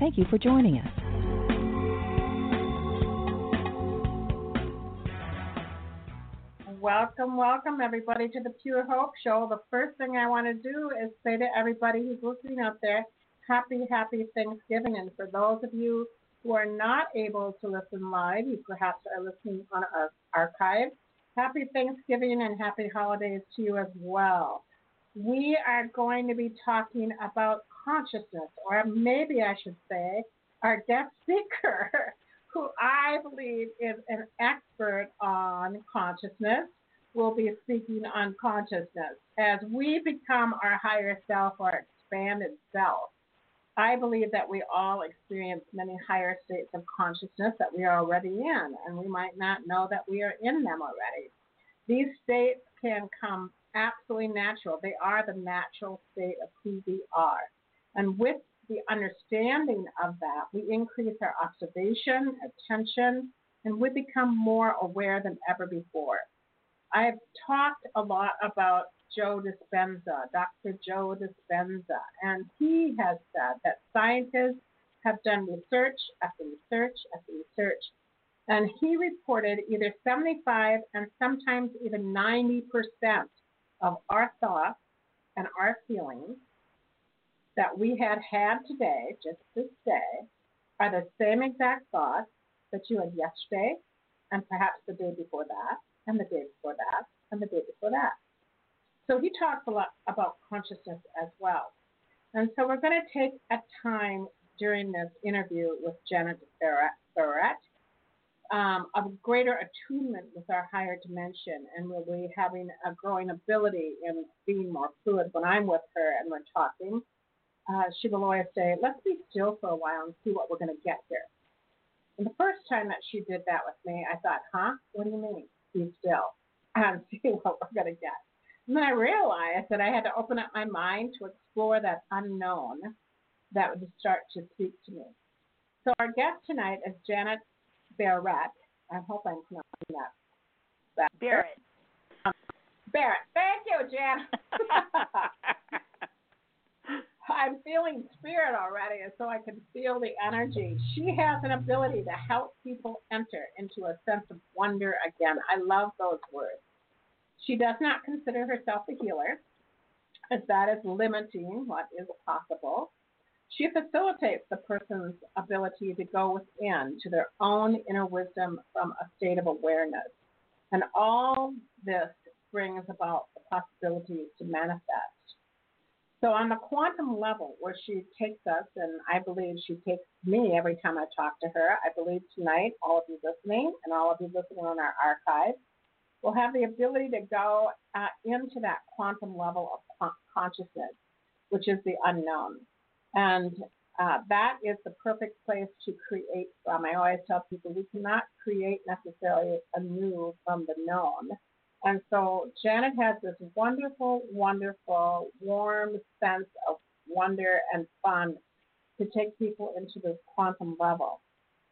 Thank you for joining us. Welcome, welcome everybody to the Pure Hope Show. The first thing I want to do is say to everybody who's listening out there, happy, happy Thanksgiving. And for those of you who are not able to listen live, you perhaps are listening on our archive. Happy Thanksgiving and happy holidays to you as well. We are going to be talking about consciousness, or maybe I should say, our guest speaker, who I believe is an expert on consciousness, will be speaking on consciousness. As we become our higher self, our expanded self, I believe that we all experience many higher states of consciousness that we are already in, and we might not know that we are in them already. These states can come absolutely natural. They are the natural state of who we are. And with the understanding of that, we increase our observation, attention, and we become more aware than ever before. I've talked a lot about Joe Dispenza, Dr. Joe Dispenza, and he has said that scientists have done research after research after research, and he reported either 75 and sometimes even 90% of our thoughts and our feelings that we had had today, just this day, are the same exact thoughts that you had yesterday, and perhaps the day before that, and the day before that, and the day before that. So he talks a lot about consciousness as well. And so we're going to take a time during this interview with Janet Barrett um, of greater attunement with our higher dimension, and be having a growing ability in being more fluid when I'm with her and we're talking. Uh, she will always say, Let's be still for a while and see what we're going to get here. And the first time that she did that with me, I thought, Huh? What do you mean? Be still and see what we're going to get. And then I realized that I had to open up my mind to explore that unknown that would start to speak to me. So our guest tonight is Janet Barrett. I hope I'm pronouncing that. that Barrett. Um, Barrett. Thank you, Janet. I'm feeling spirit already, and so I can feel the energy. She has an ability to help people enter into a sense of wonder again. I love those words. She does not consider herself a healer, as that is limiting what is possible. She facilitates the person's ability to go within to their own inner wisdom from a state of awareness. And all this brings about the possibilities to manifest. So, on the quantum level, where she takes us, and I believe she takes me every time I talk to her, I believe tonight, all of you listening and all of you listening on our archive, will have the ability to go uh, into that quantum level of consciousness, which is the unknown. And uh, that is the perfect place to create from. I always tell people we cannot create necessarily a new from the known. And so Janet has this wonderful, wonderful, warm sense of wonder and fun to take people into this quantum level.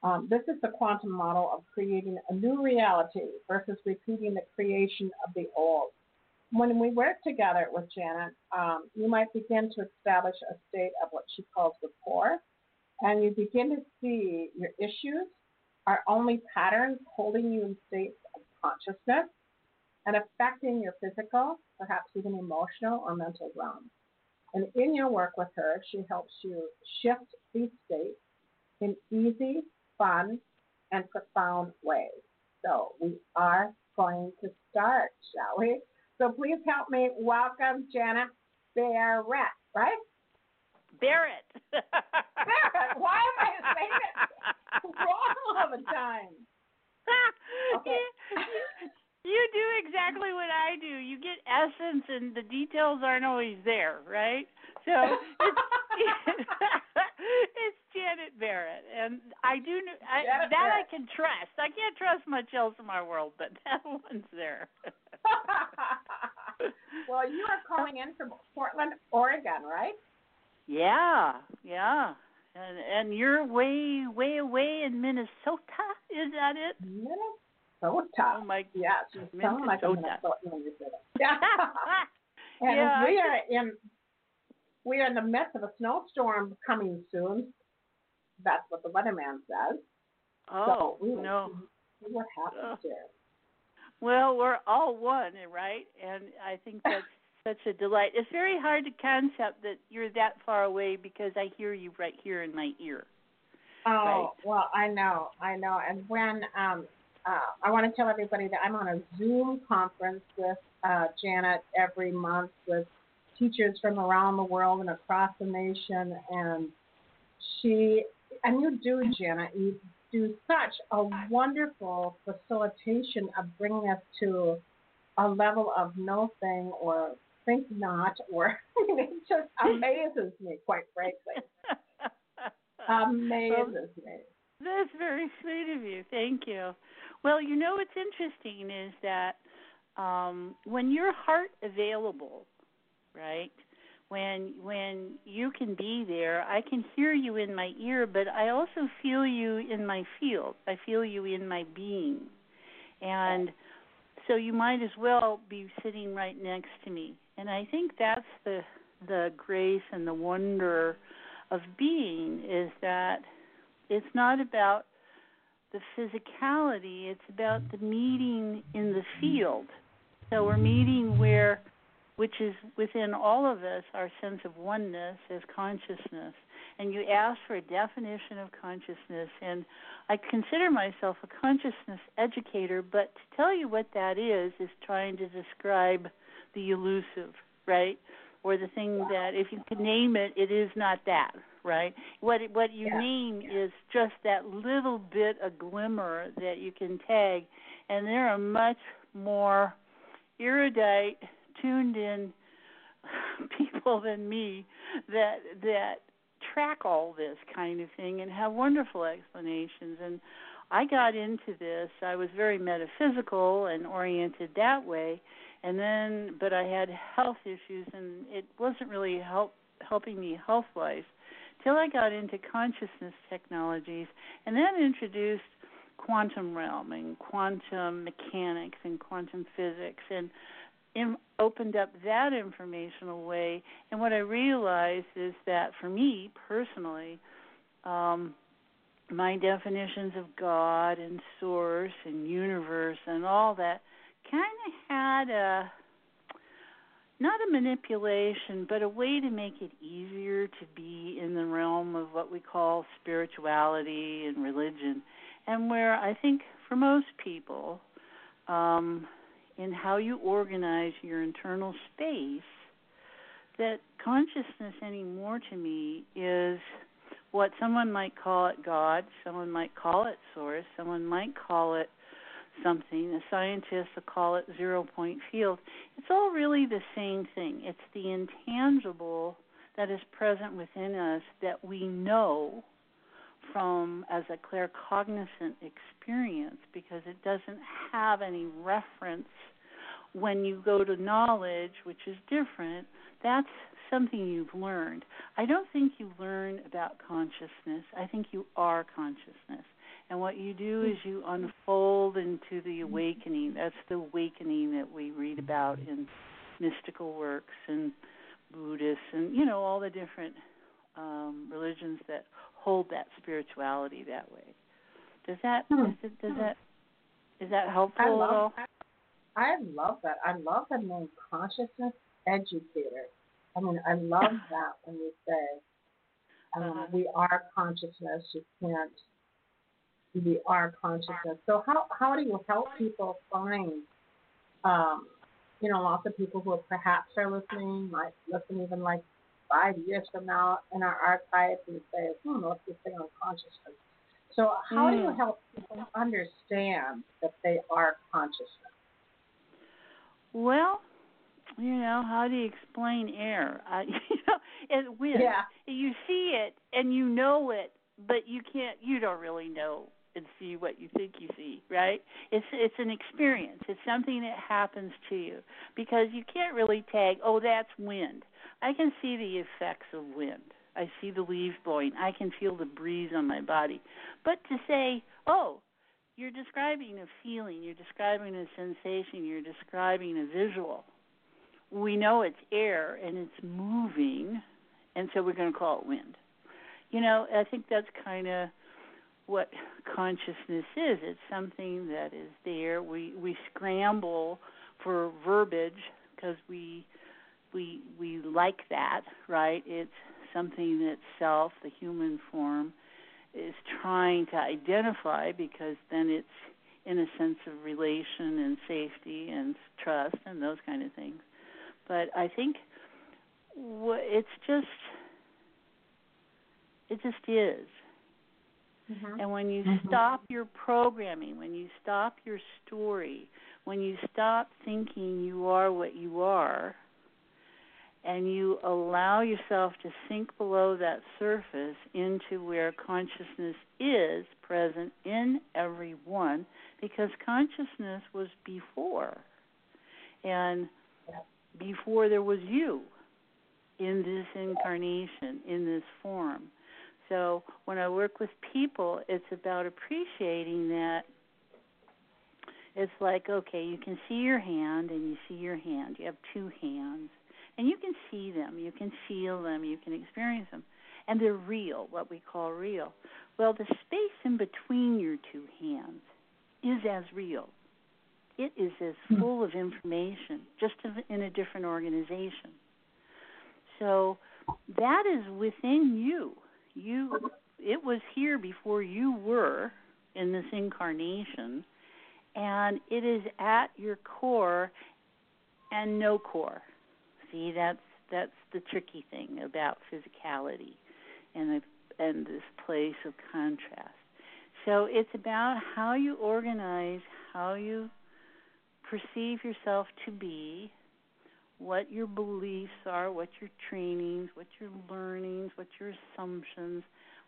Um, this is the quantum model of creating a new reality versus repeating the creation of the old. When we work together with Janet, um, you might begin to establish a state of what she calls rapport, and you begin to see your issues are only patterns holding you in states of consciousness and affecting your physical, perhaps even emotional or mental realm. And in your work with her, she helps you shift these states in easy, fun, and profound ways. So we are going to start, shall we? So please help me welcome Janet Barrett, right? Barrett. Barrett. Why am I saying it wrong all the time? Okay. You do exactly what I do. You get essence, and the details aren't always there, right? So it's, it's Janet Barrett Barrett, and I do I, that I can trust. I can't trust much else in my world, but that one's there. well, you are calling in from Portland, Oregon, right? yeah, yeah, and and you're way way away in Minnesota. Is that it? Minnesota. Oh my. Yes, you sound like a Minnesotan when you say that. Yeah. and Yeah, we are in we are in the midst of a snowstorm coming soon. That's what the weatherman says. Oh so we no. what happens here. Well, we're all one, right? And I think that's such a delight. It's very hard to concept that you're that far away because I hear you right here in my ear. Oh well, I know, I know. And when um, uh, I want to tell everybody that I'm on a Zoom conference with uh, Janet every month with teachers from around the world and across the nation, and she and you do, Janet, you do such a wonderful facilitation of bringing us to a level of no thing or think not, or it just amazes me, quite frankly. Amazes me. That's very sweet of you. Thank you. Well, you know what's interesting is that um, when your heart available, right? When when you can be there, I can hear you in my ear, but I also feel you in my field. I feel you in my being, and so you might as well be sitting right next to me. And I think that's the the grace and the wonder of being is that it's not about the physicality, it's about the meeting in the mm-hmm. field. So we're meeting where, which is within all of us, our sense of oneness as consciousness. And you ask for a definition of consciousness, and I consider myself a consciousness educator, but to tell you what that is, is trying to describe the elusive, right? Or the thing that, if you can name it, it is not that, right? What what you Yeah. name is just that little bit, a glimmer that you can tag, and there are much more erudite, tuned in people than me that that track all this kind of thing and have wonderful explanations and I got into this. I was very metaphysical and oriented that way, and then but I had health issues, and it wasn't really help helping me health wise till I got into consciousness technologies, and that introduced quantum realm and quantum mechanics and quantum physics and in, opened up that informational way. And what I realized is that for me personally, um, my definitions of God and source and universe and all that kind of had a not a manipulation, but a way to make it easier to be in the realm of what we call spirituality and religion, and where I think for most people, um, in how you organize your internal space, that consciousness anymore to me is what someone might call it God, someone might call it source, someone might call it something. The scientists call it zero point field. It's all really the same thing. It's the intangible that is present within us that we know from as a claircognizant experience because it doesn't have any reference when you go to knowledge, which is different. That's something you've learned. I don't think you learn about consciousness. I think you are consciousness. And what you do is you unfold into the awakening. That's the awakening that we read about in mystical works and Buddhists and you know all the different um, religions that hold that spirituality that way. Does that Hmm. does, it, does that is that helpful I at love all? that. I love that. I love the name consciousness educator. I mean, I love that when you say um, Uh-huh. we are consciousness. You can't. We are consciousness. So how how do you help people find? Um, you know, lots of people who perhaps are listening might listen even like five years from now in our archives and say, "Hmm, what's this thing on consciousness?" So how do you Mm. help people understand that they are consciousness? Well, you know, how do you explain air? I, you know, it when Yeah. you see it and you know it but you can't. You don't really know and see what you think you see, right? It's it's an experience. It's something that happens to you because you can't really tag, oh, that's wind. I can see the effects of wind. I see the leaves blowing. I can feel the breeze on my body. But to say, oh, you're describing a feeling, you're describing a sensation, you're describing a visual. We know it's air and it's moving, and so we're going to call it wind. You know, I think that's kind of what consciousness is. It's something that is there. We we scramble for verbiage because we we we like that, right? It's something that self, the human form, is trying to identify because then it's in a sense of relation and safety and trust and those kind of things. But I think it's just it just is Mm-hmm. And when you mm-hmm. stop your programming, when you stop your story, when you stop thinking you are what you are, and you allow yourself to sink below that surface into where consciousness is present in everyone, because consciousness was before. And before there was you in this incarnation, in this form. So when I work with people, it's about appreciating that it's like, okay, you can see your hand and you see your hand. You have two hands. And you can see them, you can feel them, you can experience them. And they're real, what we call real. Well, the space in between your two hands is as real. It is as hmm. full of information, just in a different organization. So that is within you you it was here before you were in this incarnation and it is at your core and no core. See that's that's the tricky thing about physicality and the, and this place of contrast. So it's about how you organize how you perceive yourself to be what your beliefs are, what your trainings, what your learnings, what your assumptions,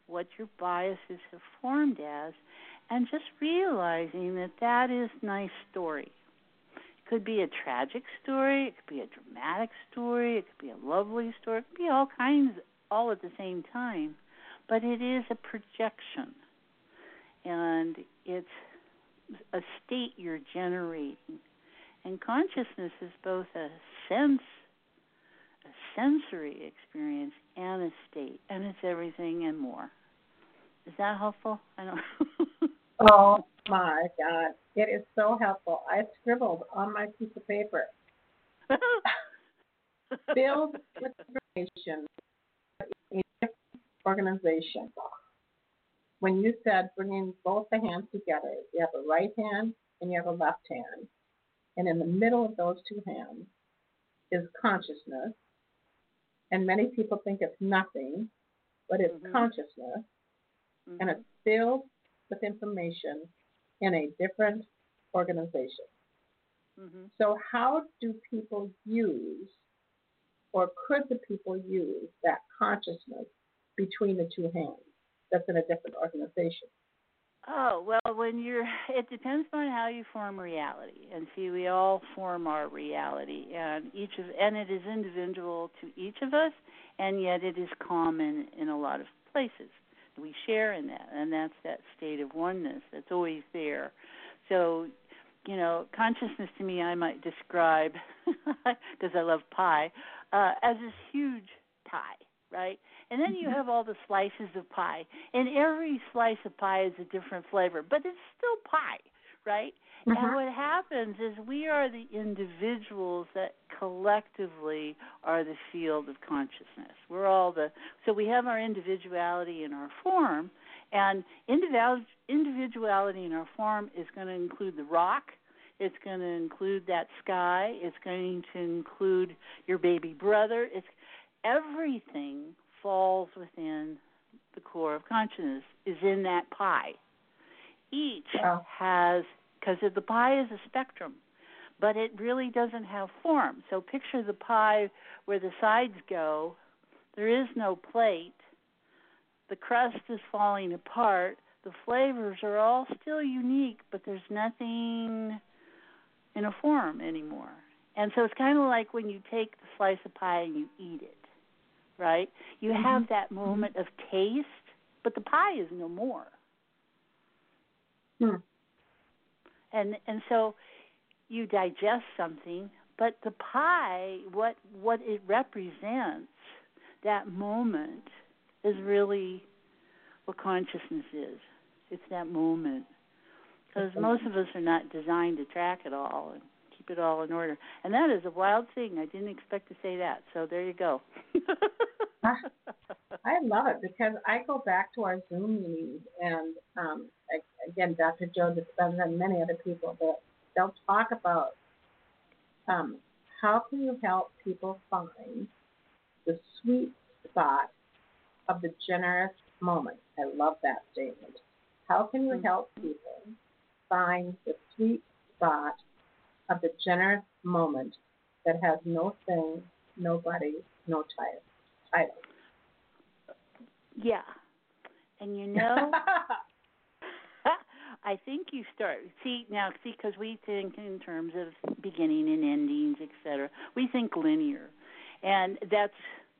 what your biases have formed as, and just realizing that that is nice story. It could be a tragic story, it could be a dramatic story, it could be a lovely story, it could be all kinds all at the same time, but it is a projection. And it's a state you're generating and consciousness is both a sense, a sensory experience, and a state, and it's everything and more. Is that helpful? I don't. oh my God, it is so helpful. I scribbled on my piece of paper. Build with information in organization. When you said bringing both the hands together, you have a right hand and you have a left hand and in the middle of those two hands is consciousness. And many people think it's nothing, but it's mm-hmm. consciousness. Mm-hmm. And it's filled with information in a different organization. Mm-hmm. So, how do people use, or could the people use, that consciousness between the two hands that's in a different organization? Oh, well, when you're, it depends on how you form reality. And see, we all form our reality, and each of, and it is individual to each of us, and yet it is common in a lot of places. We share in that, and that's that state of oneness that's always there. So, you know, consciousness to me, I might describe, because I love pie, uh, as this huge pie, right? And then you mm-hmm. have all the slices of pie. And every slice of pie is a different flavor, but it's still pie, right? Mm-hmm. And what happens is we are the individuals that collectively are the field of consciousness. We're all the so we have our individuality in our form, and individuality in our form is going to include the rock. It's going to include that sky. It's going to include your baby brother. It's everything falls within the core of consciousness is in that pie. Each wow. has because the pie is a spectrum, but it really doesn't have form. So picture the pie where the sides go. There is no plate. the crust is falling apart. The flavors are all still unique, but there's nothing in a form anymore. And so it's kind of like when you take the slice of pie and you eat it, right? You Mm-hmm. have that moment of taste, but the pie is no more. Hmm. And and so you digest something, but the pie, what what it represents, that moment, is really what consciousness is. It's that moment. Because most of us are not designed to track it all and keep it all in order. And that is a wild thing. I didn't expect to say that. So there you go. I love it because I go back to our Zoom meetings, and um, again, Dr. Joe Dispenza and many other people, that they'll talk about um, how can you help people find the sweet spot of the generous moment. I love that statement. How can you help people find the sweet spot of the generous moment that has no thing, nobody, no title? title. yeah. And you know, I think you start see now see because we think in terms of beginning and endings, etc. We think linear, and that's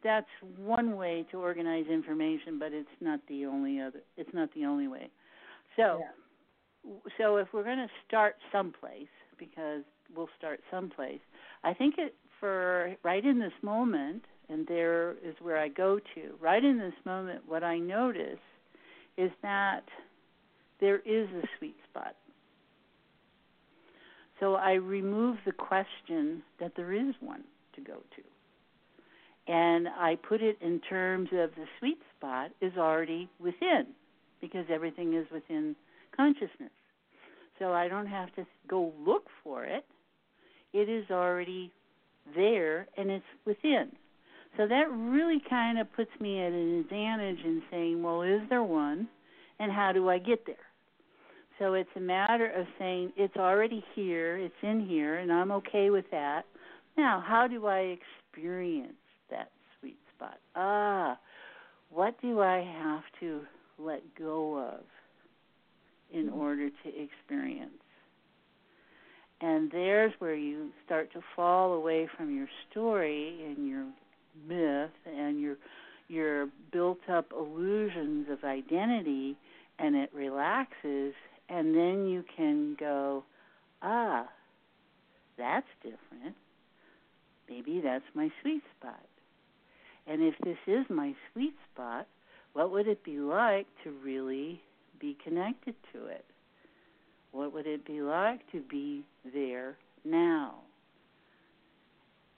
that's one way to organize information, but it's not the only other. It's not the only way. So, so if we're going to start someplace, because we'll start someplace, I think it for right in this moment, and there is where I go to. Right in this moment, what I notice is that there is a sweet spot. So I remove the question that there is one to go to. And I put it in terms of the sweet spot is already within, because everything is within consciousness. So I don't have to go look for it. It is already there and it's within. So that really kind of puts me at an advantage in saying, well, is there one and how do I get there? So it's a matter of saying it's already here, it's in here, and I'm okay with that. Now, how do I experience that sweet spot? Ah, what do I have to let go of in order to experience? And there's where you start to fall away from your story and your myth and your your built up illusions of identity and it relaxes and then you can go, ah, that's different. Maybe that's my sweet spot. And if this is my sweet spot, what would it be like to really be connected to it? What would it be like to be there now?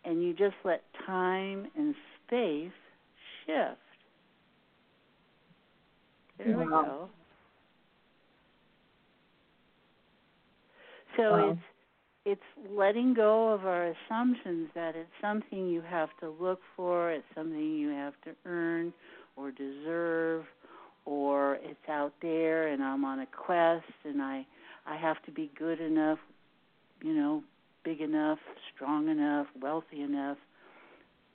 And you just let time and space shift. There we go. So Wow. it's it's letting go of our assumptions that it's something you have to look for, it's something you have to earn or deserve, or it's out there and I'm on a quest and I I have to be good enough, you know, big enough, strong enough, wealthy enough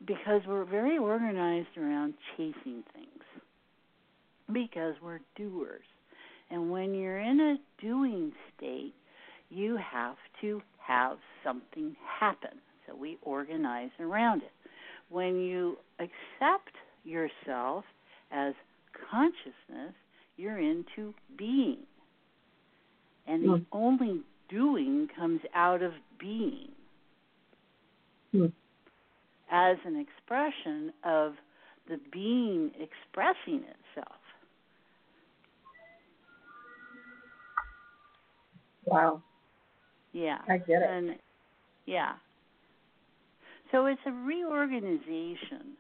because we're very organized around chasing things. Because we're doers. And when you're in a doing state, you have to have something happen. So we organize around it. When you accept yourself as consciousness, you're into being. And the Hmm. only doing comes out of being Hmm. as an expression of the being expressing itself. Wow, Yeah. I get it. And yeah. So it's a reorganization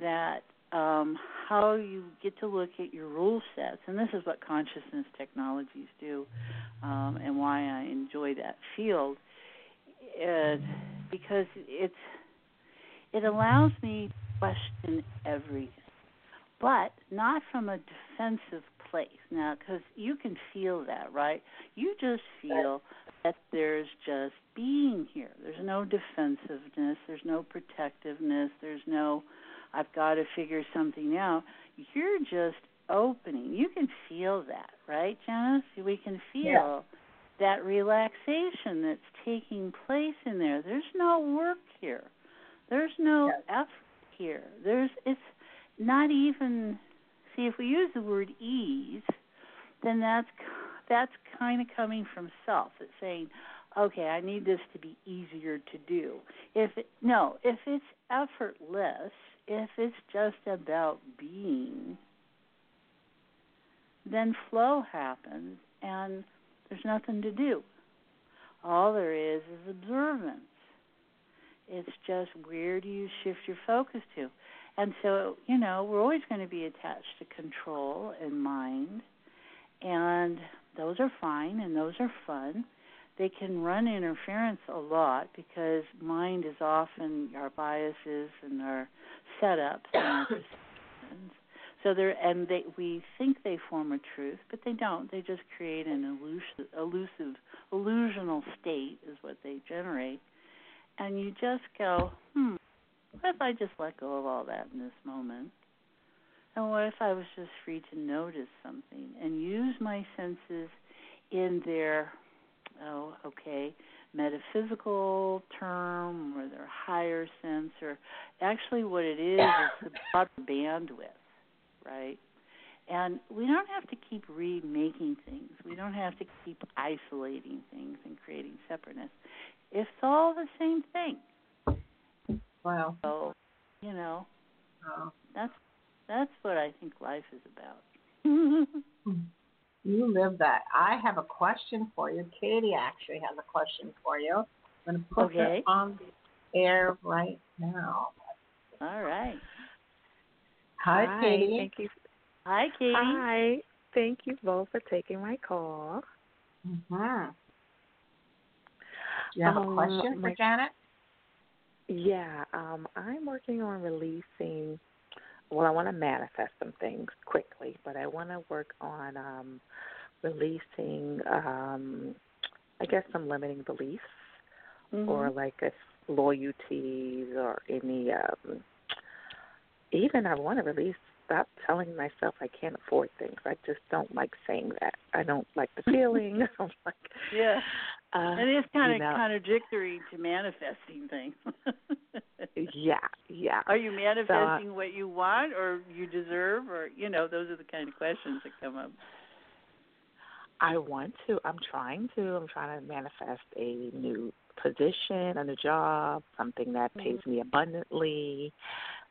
that um, how you get to look at your rule sets, and this is what consciousness technologies do, um, and why I enjoy that field, is because it's it allows me to question everything, but not from a defensive place. Now, because you can feel that, right? You just feel that there's just being here. There's no defensiveness, there's no protectiveness, there's no I've got to figure something out. You're just opening. You can feel that, right, Janice? We can feel Yeah. that relaxation that's taking place in there. There's no work here. There's no Yes. effort here. There's it's not even see if we use the word ease, then that's that's kind of coming from self. It's saying, okay, I need this to be easier to do. If it, no, if it's effortless, if it's just about being, then flow happens and there's nothing to do. All there is is observance. It's just where do you shift your focus to? And so, you know, we're always going to be attached to control and mind, and those are fine and those are fun. They can run interference a lot because mind is often our biases and our setups and our perceptions. So they're and they we think they form a truth, but they don't. They just create an elusive, elusive, illusional state is what they generate. And you just go, hmm, what if I just let go of all that in this moment? And what if I was just free to notice something and use my senses in their, oh, okay, metaphysical term or their higher sense, or actually what it is is the broader bandwidth, right? And we don't have to keep remaking things. We don't have to keep isolating things and creating separateness. It's all the same thing. Wow. So, you know, Wow. that's that's what I think life is about. Hmm. You live that. I have a question for you. Katie actually has a question for you. I'm going to put Okay. her on the air right now. All right. Hi, Hi, Katie. Thank you. Hi, Katie. Hi. Thank you both for taking my call. Mm-hmm. You have a Um, question for my- Janet? Yeah, um, I'm working on releasing. Well, I want to manifest some things quickly, but I want to work on um, releasing, um, I guess, some limiting beliefs Mhm. or like a loyalties or any. Um, even I want to release. Stop telling myself I can't afford things. I just don't like saying that. I don't like the feeling. I don't like. Yeah. Uh, it is kind of know, contradictory to manifesting things. Yeah, yeah. Are you manifesting what you want or you deserve or you know, those are the kind of questions that come up. I want to. I'm trying to. I'm trying to manifest a new position, a new job, something that pays me abundantly.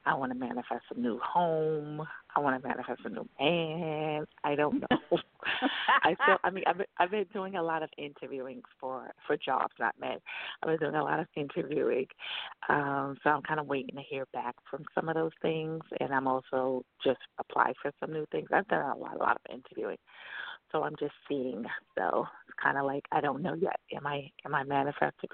I want to manifest a new home. I want to manifest a new man. I don't know. I feel. I mean, I've been, I've been doing a lot of interviewing for for jobs, not men. I've been doing a lot of interviewing, um, so I'm kind of waiting to hear back from some of those things, and I'm also just applied for some new things. I've done a lot, a lot of interviewing, so I'm just seeing. So it's kind of like I don't know yet. Am I am I manifesting?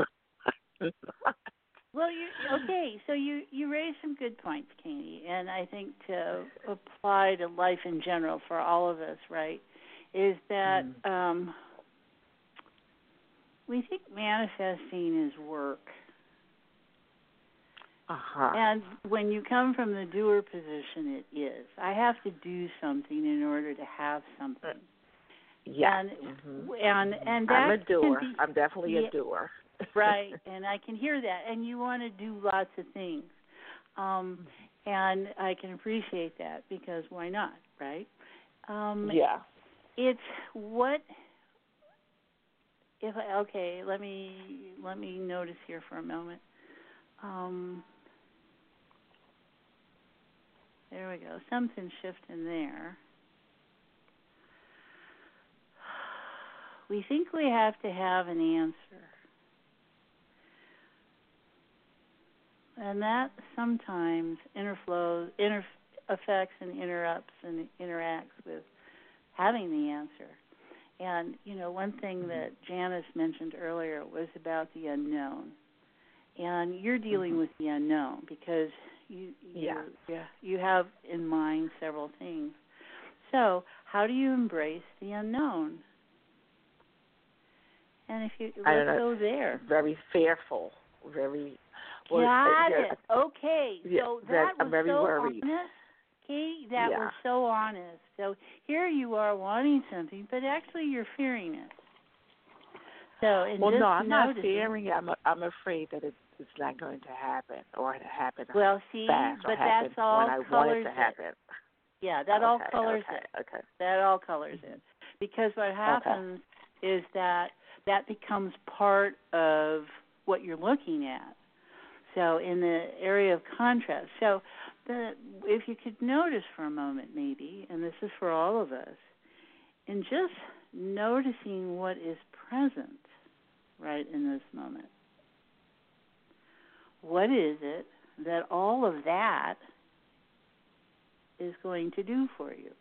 Well, you okay? So you you raised some good points, Katie, and I think to apply to life in general for all of us, right, is that um, we think manifesting is work, uh-huh. and when you come from the doer position, it is. I have to do something in order to have something, Yeah. and mhm. and and that I'm a doer. be- I'm definitely Yeah. a doer. Right and i can hear that and you want to do lots of things um and i can appreciate that because why not right? Um yeah. it's what if I, okay let me let me notice here for a moment. Um there we go something shifting there. We think we have to have an answer and that sometimes interflows inter affects and interrupts and interacts with having the answer and you know one thing mm-hmm. that Janice mentioned earlier was about the unknown and you're dealing mm-hmm. with the unknown because you you, Yeah. yeah you have in mind several things so how do you embrace the unknown and if you let's go there Very fearful. Very. Well, Got uh, it. Okay. so that- that I'm was very so worried. honest. Kate, that Yeah. was so honest. So here you are wanting something, but actually you're fearing it. So well, no, I'm not fearing it. I'm I'm afraid that it's it's not going to happen or to happen Well, see, fast but happen that's all when I want it colors to it. Yeah, that all colors okay, it. Okay. That all colors it. Because what happens is that that becomes part of what you're looking at. So in the area of contrast. So the if you could notice for a moment maybe, and this is for all of us, in just noticing what is present right in this moment. What is it that all of that is going to do for you?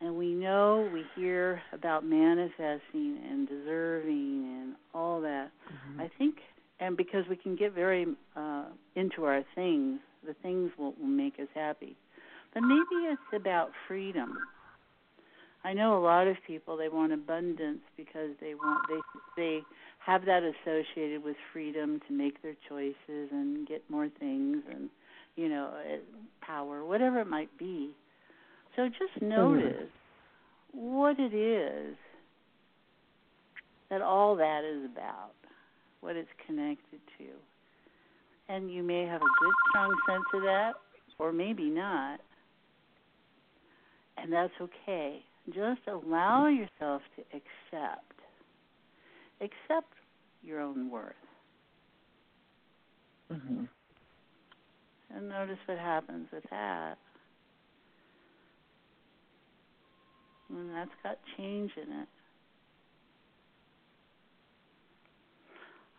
And we know, we hear about manifesting and deserving and all that. Mm-hmm. I think, and because we can get very uh, into our things, the things will, will make us happy. But maybe it's about freedom. I know a lot of people they want abundance because they want they they have that associated with freedom to make their choices and get more things and you know power whatever it might be. So just notice what it is that all that is about, what it's connected to. And you may have a good strong sense of that or maybe not. And that's okay. Just allow yourself to accept. Accept your own worth. Mhm. And notice what happens with that. And that's got change in it.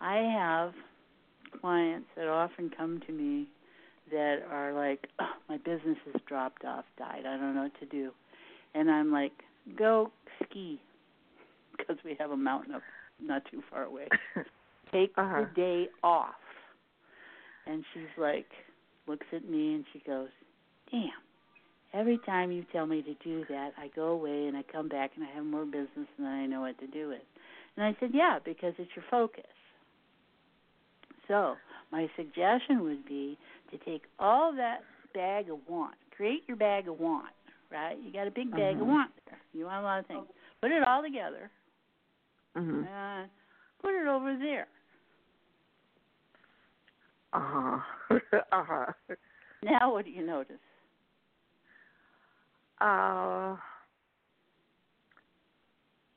I have clients that often come to me that are like, oh, my business has dropped off, died. I don't know what to do. And I'm like, go ski because we have a mountain up not too far away. Take Uh-huh. the day off. And she's like, looks at me and she goes, damn. Every time you tell me to do that, I go away and I come back and I have more business than I know what to do with. And I said, yeah, because it's your focus. So, my suggestion would be to take all that bag of want, create your bag of want, right? You got a big bag of Mhm. want there. You want a lot of things. Put it all together and put it over there. Uh huh. uh huh. Now, what do you notice? Uh.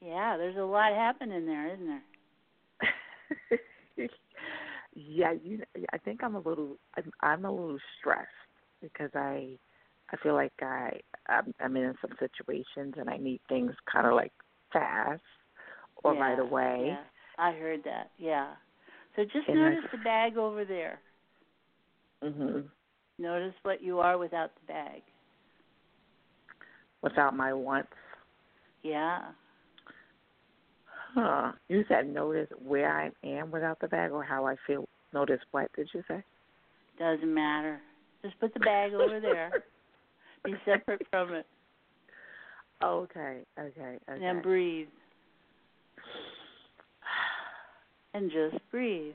Yeah, there's a lot happening there, isn't there? yeah, you. I think I'm a little. I'm, I'm a little stressed because I. I feel like I. I'm, I'm in some situations and I need things kind of like fast or Yeah, right away. Yeah, I heard that. Yeah. So just And I- notice the bag over there. Mhm. Notice what you are without the bag. Without my wants. Yeah. Huh. You said notice where I am without the bag or how I feel. Notice what did you say? Doesn't matter. Just put the bag over there. Be separate from it. Okay. Okay. Okay. And breathe. And just breathe.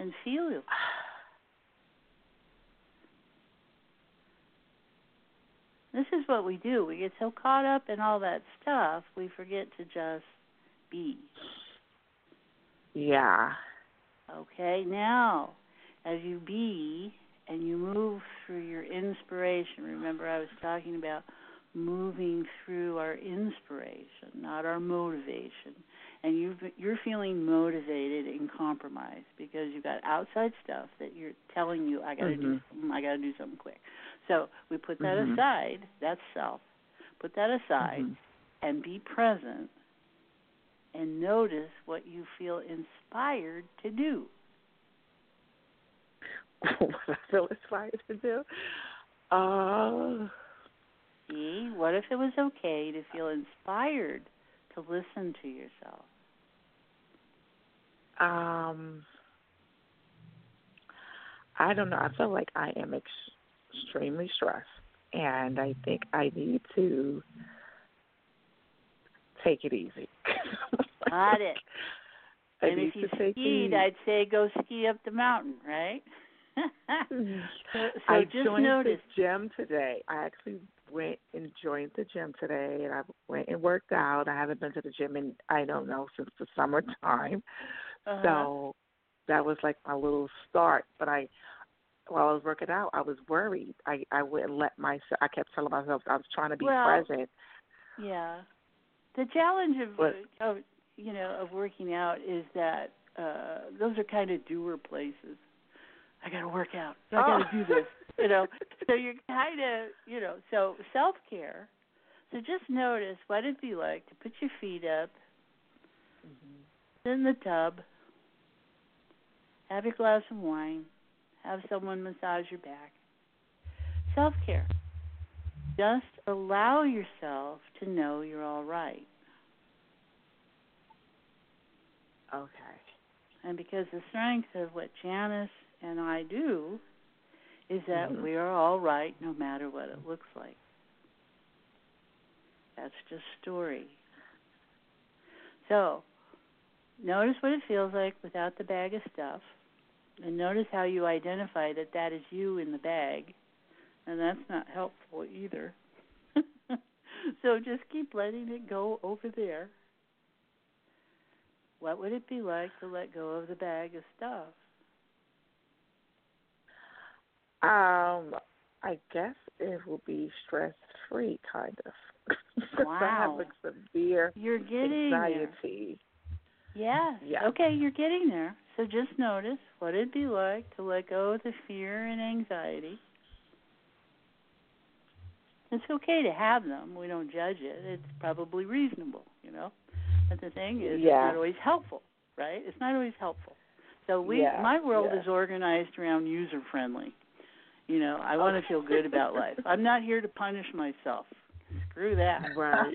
And feel This is what we do. We get so caught up in all that stuff, we forget to just be. Yeah. Okay, now as you be and you move through your inspiration, remember I was talking about moving through our inspiration, not our motivation. And you you're feeling motivated and compromised because you've got outside stuff that you're telling you I got to do Mhm. something, I got to do something quick. So we put that Mhm. aside. That's self. Put that aside Mhm. and be present and notice what you feel inspired to do. what I feel inspired to do. Uh, See, what if it was okay to feel inspired to listen to yourself? um, I don't know. I feel like I am ex- extremely stressed, and I think I need to take it easy. Got it. I and need if you to skied. I'd say go ski up the mountain, right? so, so I just joined notice. the gym today. I actually went and joined the gym today, and I went and worked out. I haven't been to the gym in I don't know since the summertime, Uh-huh. so that was like my little start. But I, while I was working out, I was worried. I I wouldn't let myself. I kept telling myself I was trying to be Well, present. Yeah. The challenge of, But- of you know of working out is that uh those are kind of doer places. I got to work out. I got to Oh. do this. You know. So you're kind of you know so self care. So just notice what it'd be like to put your feet up in the tub, have your glass of wine, have someone massage your back. Self care. Just allow yourself to know you're all right. Okay. And because the strength of what Janice and I do is that Mhm. we are all right no matter what it looks like. That's just story. So, notice what it feels like without the bag of stuff. And notice how you identify that that is you in the bag. And that's not helpful either. so just keep letting it go over there. What would it be like to let go of the bag of stuff? Um, I guess it will be stress free, kind of. 'Cause I have Wow. like severe You're getting there. Yes. Yeah. Okay, you're getting there. So just notice what it'd be like to let go of the fear and anxiety. It's okay to have them. We don't judge it. It's probably reasonable, you know. But the thing is, Yeah. it's not always helpful, right? It's not always helpful. So we, Yeah, my world yeah. is organized around user friendly. You know, I want to feel good about life. I'm not here to punish myself. Screw that. Right.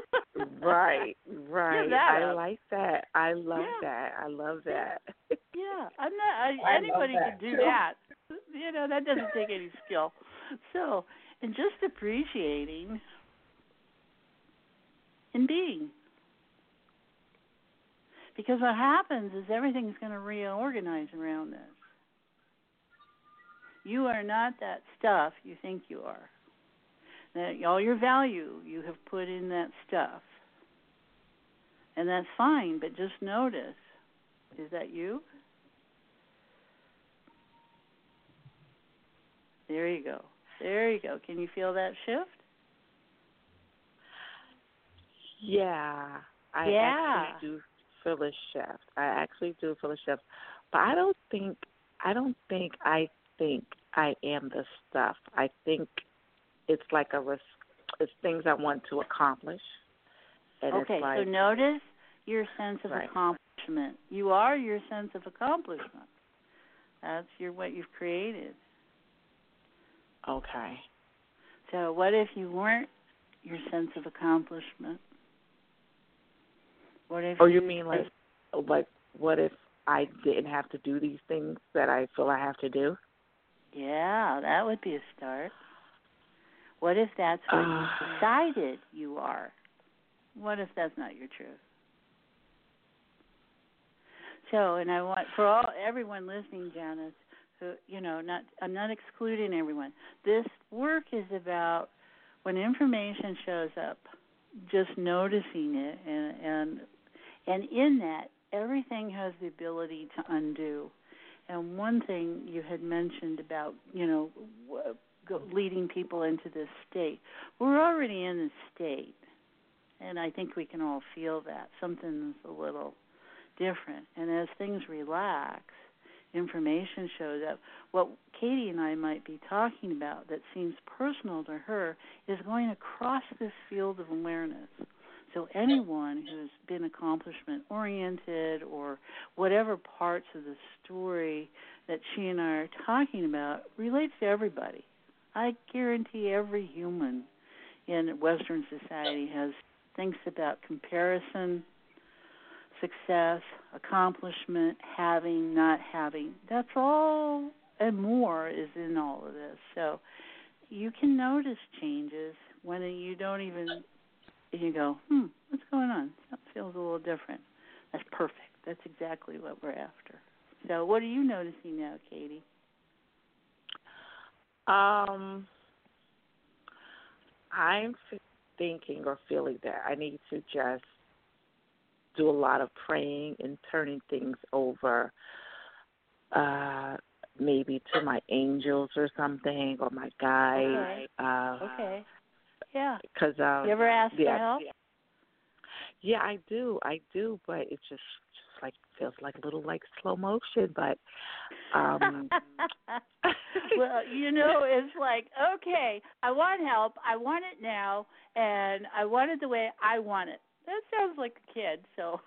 right, right. that I up. like that. I love Yeah. that. I love that. Yeah, I'm not. I, I anybody can do too. that. You know, that doesn't take any skill. So, and just appreciating and being. Because what happens is everything's going to reorganize around this. You are not that stuff you think you are. That all your value you have put in that stuff. And that's fine, but just notice is that you? There you go. There you go. Can you feel that shift? Yeah. I Yeah. actually do feel a shift. I actually do feel a shift. But I don't think I don't think I think I am the stuff. I think it's like a res- it's things I want to accomplish. And okay, like so notice your sense of Right. accomplishment. You are your sense of accomplishment. That's your what you've created. okay. So what if you weren't your sense of accomplishment? What if Oh, you mean like like what if I didn't have to do these things that I feel I have to do? Yeah, that would be a start. What if that's what you Uh. decided you are? What if that's not your truth? So, and I want for all everyone listening, Janice, who you know, not I'm not excluding everyone. This work is about when information shows up, just noticing it, and and and in that, everything has the ability to undo. And one thing you had mentioned about, you know, leading people into this state. We're already in this state, and I think we can all feel that something's a little different. And as things relax, information shows up. What Katie and I might be talking about that seems personal to her is going across this field of awareness. So anyone who's been accomplishment oriented or whatever parts of the story that she and I are talking about relates to everybody. I guarantee every human in Western society has thinks about comparison, success, accomplishment, having, not having. That's all and more is in all of this. So you can notice changes when you don't even you go, hmm, what's going on? That feels a little different. That's perfect. That's exactly what we're after. So what are you noticing now, Katie? Um, I'm thinking or feeling that I need to just do a lot of praying and turning things over uh maybe to my angels or something or my guides Okay. uh Okay. Yeah. cuz um You ever ask yeah, for help? yeah i do i do but it just just like feels like a little like slow motion but um well, you know, it's like, okay, I want help. I want it now, and I want it the way I want it. That sounds like a kid, so.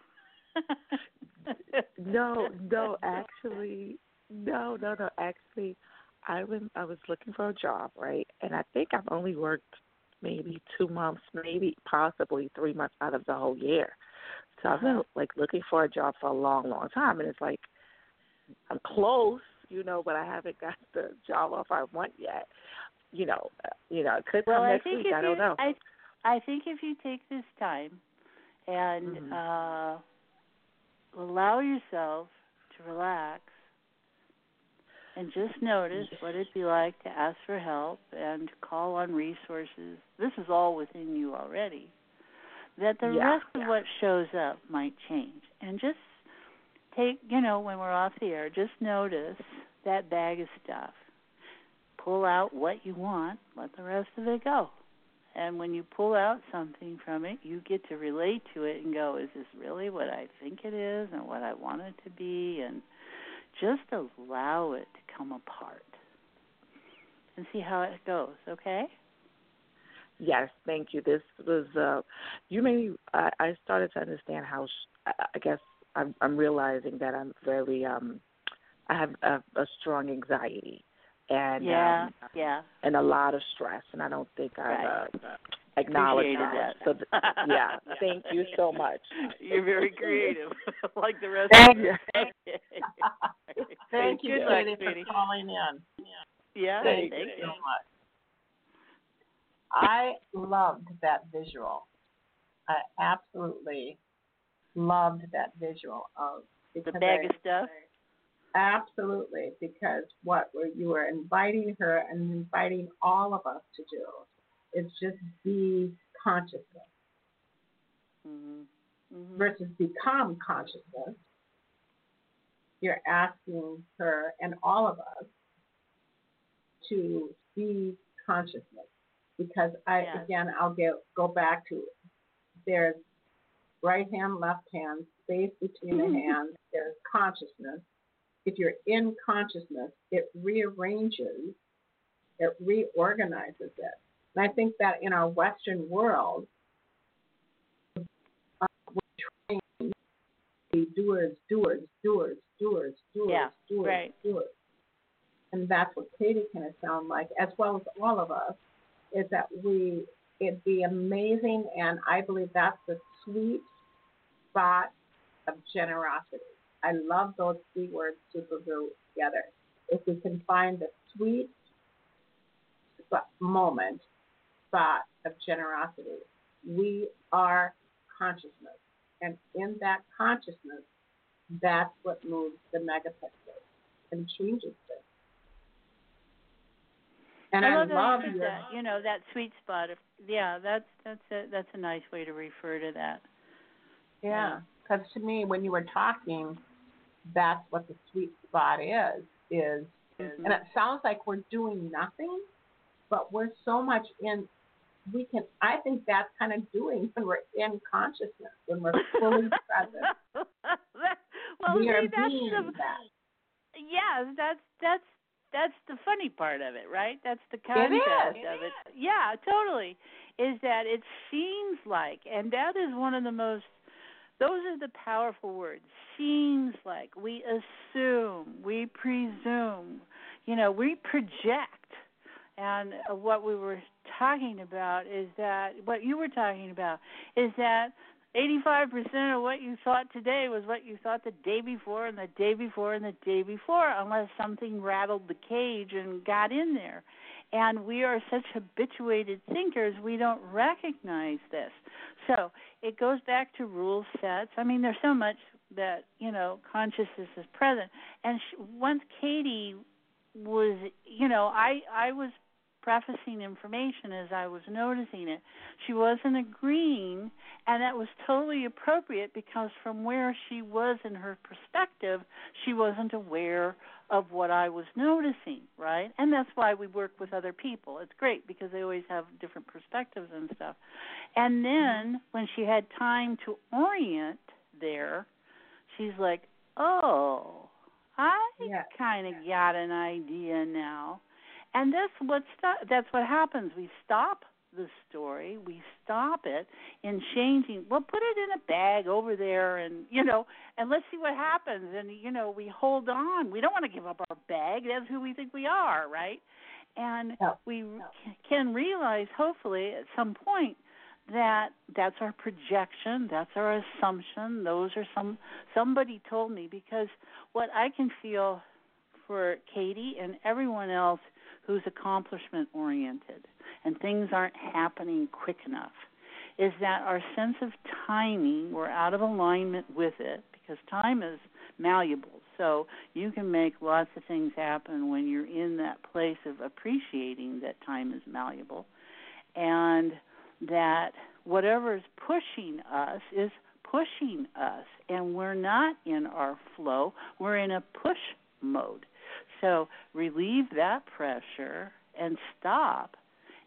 no no actually no no no actually i was i was looking for a job right? And i think i've only worked maybe two months maybe possibly three months out of the whole year. So i've been like looking for a job for a long long time and it's like i'm close you know but i haven't got the job offer i want yet you know uh, you know it could well, come I next week i don't you, know. I, I think if you take this time and Mhm. uh allow yourself to relax and just notice what it'd be like to ask for help and call on resources. This is all within you already. That the Yeah, rest of what shows up might change. And just take, you know, when we're off the air, just notice that bag of stuff. Pull out what you want, let the rest of it go. And when you pull out something from it, you get to relate to it and go, is this really what I think it is and what I want it to be? And just allow it to come apart and see how it goes, okay? Yes, thank you. This was uh you made me I, I started to understand how sh- I, guess I'm I'm realizing that I'm very um I have a, a strong anxiety and yeah, um yeah. and a lot of stress and I don't think I've Right. uh, acknowledged Appreciated that. that. So th- yeah, thank you so much. You're very creative, like the rest Thank of you. us. Thank you, Good luck, for sweetie. calling in. Yeah, Thank, thank you so much. I loved that visual. I absolutely loved that visual of The bag of stuff. Absolutely, because what you are inviting her and inviting all of us to do is just be consciousness Mhm. Mhm. versus become consciousness. You're asking her and all of us to be consciousness because I Yes. again I'll get go back to there's right hand, left hand, space between the hands, there's consciousness. If you're in consciousness, it rearranges, it reorganizes it. And I think that in our Western world, uh, we're trained to be doers, doers, doers, doers, doers, Yeah, doers, right. doers. And that's what Katie kind of sound like, as well as all of us, is that we it'd be amazing, and I believe that's the sweet spot of generosity. I love those three words super glue together. If we can find the sweet moment, spot of generosity, we are consciousness. And in that consciousness, that's what moves the megapixel and changes things. And I I love, how love you your that. You know that sweet spot. Of, yeah, that's that's a that's a nice way to refer to that. Yeah, because to me, when you were talking, that's what the sweet spot is. Is Mhm. and it sounds like we're doing nothing, but we're so much in. We can. I think that's kind of doing when we're in consciousness, when we're fully present. well, we see, are that's being the, that. yeah, that's that's that's the funny part of it, right? That's the concept is. of it. Yeah, totally. Is that it seems like, and that is one of the most. Those are the powerful words. Seems like we assume, we presume, you know, we project. And what we were talking about is that what you were talking about is that 85% of what you thought today was what you thought the day before and the day before and the day before, unless something rattled the cage and got in there. And we are such habituated thinkers, we don't recognize this. So it goes back to rule sets. I mean, there's so much that, you know, consciousness is present. And sh- once Katie was you know I I was prefacing information as I was noticing it. She wasn't agreeing, and that was totally appropriate because from where she was in her perspective, she wasn't aware of what I was noticing, right? And that's why we work with other people. It's great because they always have different perspectives and stuff. And mm-hmm. then when she had time to orient there, she's like, "Oh, I yeah. kind of got an idea now." and that's what st- that's what happens. We stop the story, we stop it in changing. Well, put it in a bag over there, and you know, and let's see what happens. And you know, we hold on. We don't want to give up our bag. That's who we think we are, right? And no, we no. can realize, hopefully, at some point, that that's our projection that's our assumption those are some somebody told me because what i can feel for katie and everyone else who's accomplishment oriented and things aren't happening quick enough is that our sense of timing we're out of alignment with it because time is malleable so you can make lots of things happen when you're in that place of appreciating that time is malleable and that whatever is pushing us is pushing us and we're not in our flow we're in a push mode so relieve that pressure and stop.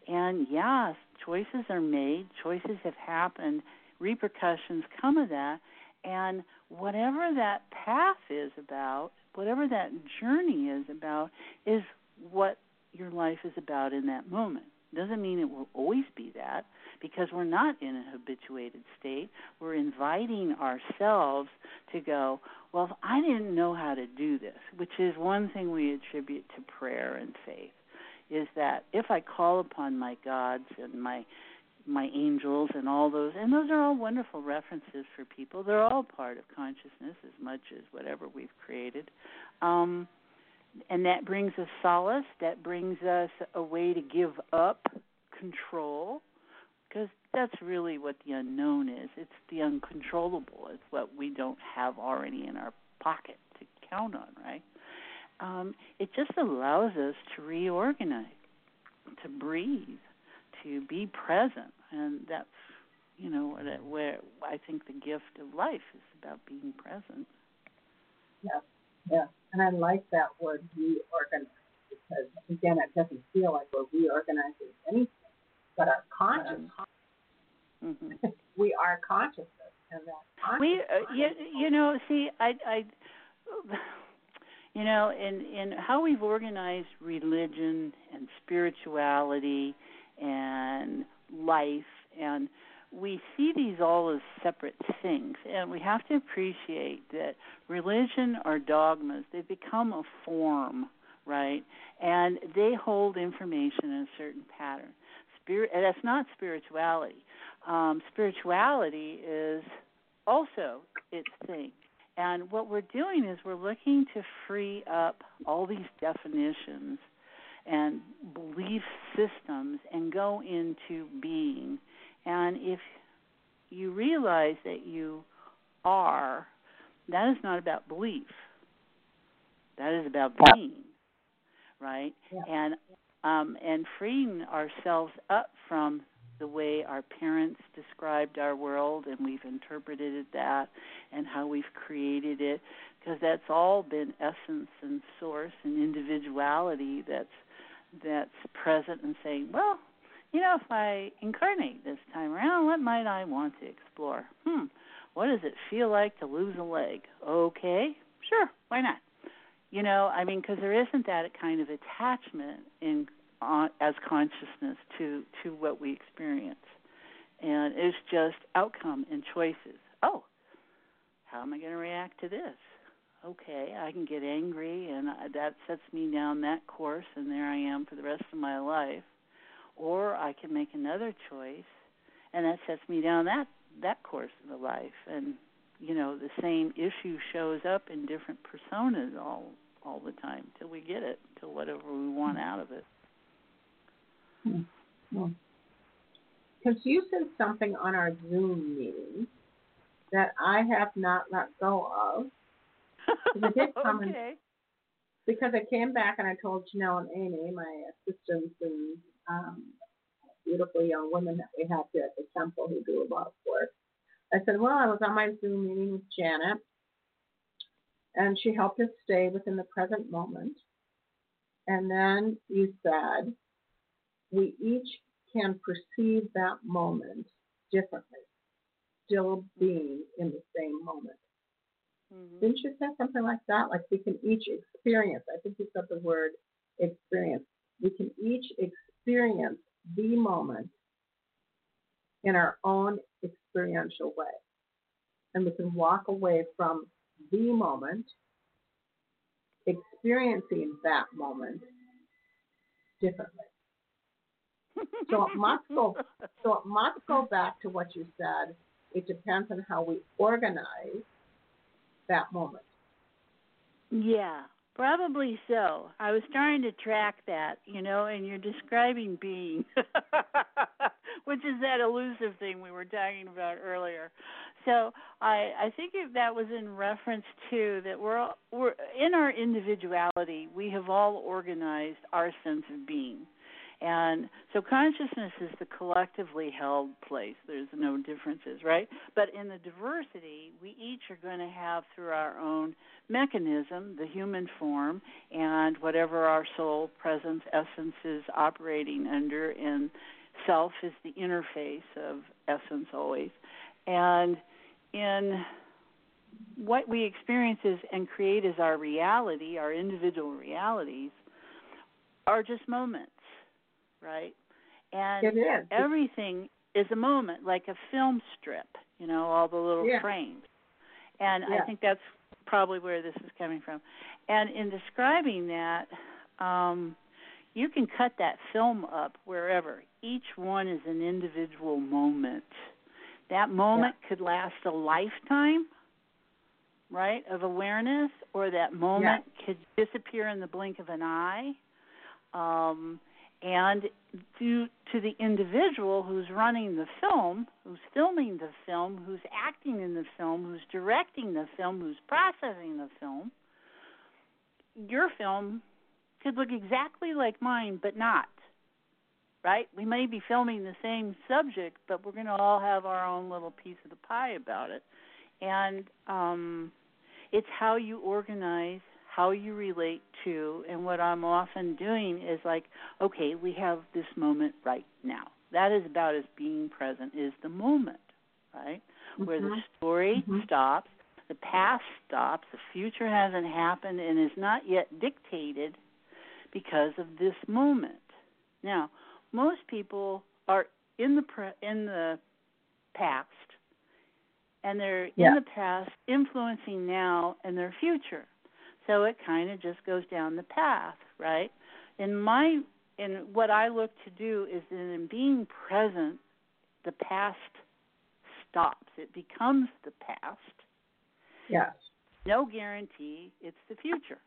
And yes, choices are made, choices have happened, repercussions come of that. And whatever that path is about, whatever that journey is about, is what your life is about in that moment. Doesn't mean it will always be that because we're not in a habituated state. We're inviting ourselves to go, well, I didn't know how to do this, which is one thing we attribute to prayer and faith, is that if I call upon my gods and my my angels and all those and those are all wonderful references for people. They're all part of consciousness as much as whatever we've created. Um and that brings us solace, that brings us a way to give up control because that's really what the unknown is. It's the uncontrollable. It's what we don't have already in our pocket to count on, right? Um, it just allows us to reorganize, to breathe, to be present, and that's you know where I think the gift of life is about being present. Yeah, yeah, and I like that word reorganize because again, it doesn't feel like we're reorganizing anything but our consciousness. Mm-hmm. we are consciousness, and that we, uh, you, you know, see, I, I, you know, in in how we've organized religion and spirituality and life and we see these all as separate things, and we have to appreciate that religion are dogmas, they become a form, right? And they hold information in a certain pattern. Spirit that's not spirituality. Um, spirituality is also its thing and what we're doing is we're looking to free up all these definitions and belief systems and go into being. And if you realize that you are that is not about belief. That is about being right? Yeah. and um, and freeing ourselves up from the way our parents described our world and we've interpreted that and how we've created it because that's all been essence and source and individuality that's that's present and saying well you know if i incarnate this time around what might i want to explore? Hmm what does it feel like to lose a leg? Okay sure why not? You know i mean because there isn't that kind of attachment in as consciousness to to what we experience. And it's just outcome and choices. Oh how am i going to react to this? Okay i can get angry and that sets me down that course and there i am for the rest of my life. Or i can make another choice and that sets me down that that course of the life. And you know the same issue shows up in different personas all all the time till we get it till whatever we want mm-hmm. out of it because you said something on our Zoom meeting that I have not let go of. It did come okay. because I came back and I told Janelle and Amy, my assistants and um, beautiful young women that we have here at the temple who do a lot of work. I said, well, I was on my Zoom meeting with Janet, and she helped us stay within the present moment. And then you said, we each can perceive that moment differently, still being in the same moment. Mm-hmm. Didn't you say something like that? Like we can each experience, I think you said the word experience. We can each experience the moment in our own experiential way. And we can walk away from the moment, experiencing that moment differently. So it must go so it must go back to what you said. It depends on how we organize that moment. Yeah, probably so. I was trying to track that, you know, and you're describing being, which is that elusive thing we were talking about earlier. So I I think that was in reference to that we're all, we're in our individuality. We have all organized our sense of being and so consciousness is the collectively held place. There's no differences, right? But in the diversity, we each are going to have through our own mechanism, the human form, and whatever our soul presence essence is operating under, and self is the interface of essence always. And in what we experience is and create as our reality, our individual realities, are just moments right? And it is. everything is a moment, like a film strip, you know, all the little yeah. frames. And yeah. I think that's probably where this is coming from. And in describing that, um, you can cut that film up wherever. Each one is an individual moment. That moment yeah. could last a lifetime, right, of awareness, or that moment yeah. could disappear in the blink of an eye. Um, and due to the individual who's running the film, who's filming the film, who's acting in the film, who's directing the film, who's processing the film, your film could look exactly like mine, but not. Right? We may be filming the same subject, but we're going to all have our own little piece of the pie about it. And um, it's how you organize how you relate to and what I'm often doing is like, okay, we have this moment right now. That is about as being present is the moment, right? Mm-hmm. Where the story mm-hmm. stops, the past stops, the future hasn't happened and is not yet dictated because of this moment. Now, most people are in the pre- in the past and they're yeah. in the past influencing now and their future so it kind of just goes down the path, right? In my in what I look to do is that in being present, the past stops. It becomes the past. Yes. No guarantee it's the future.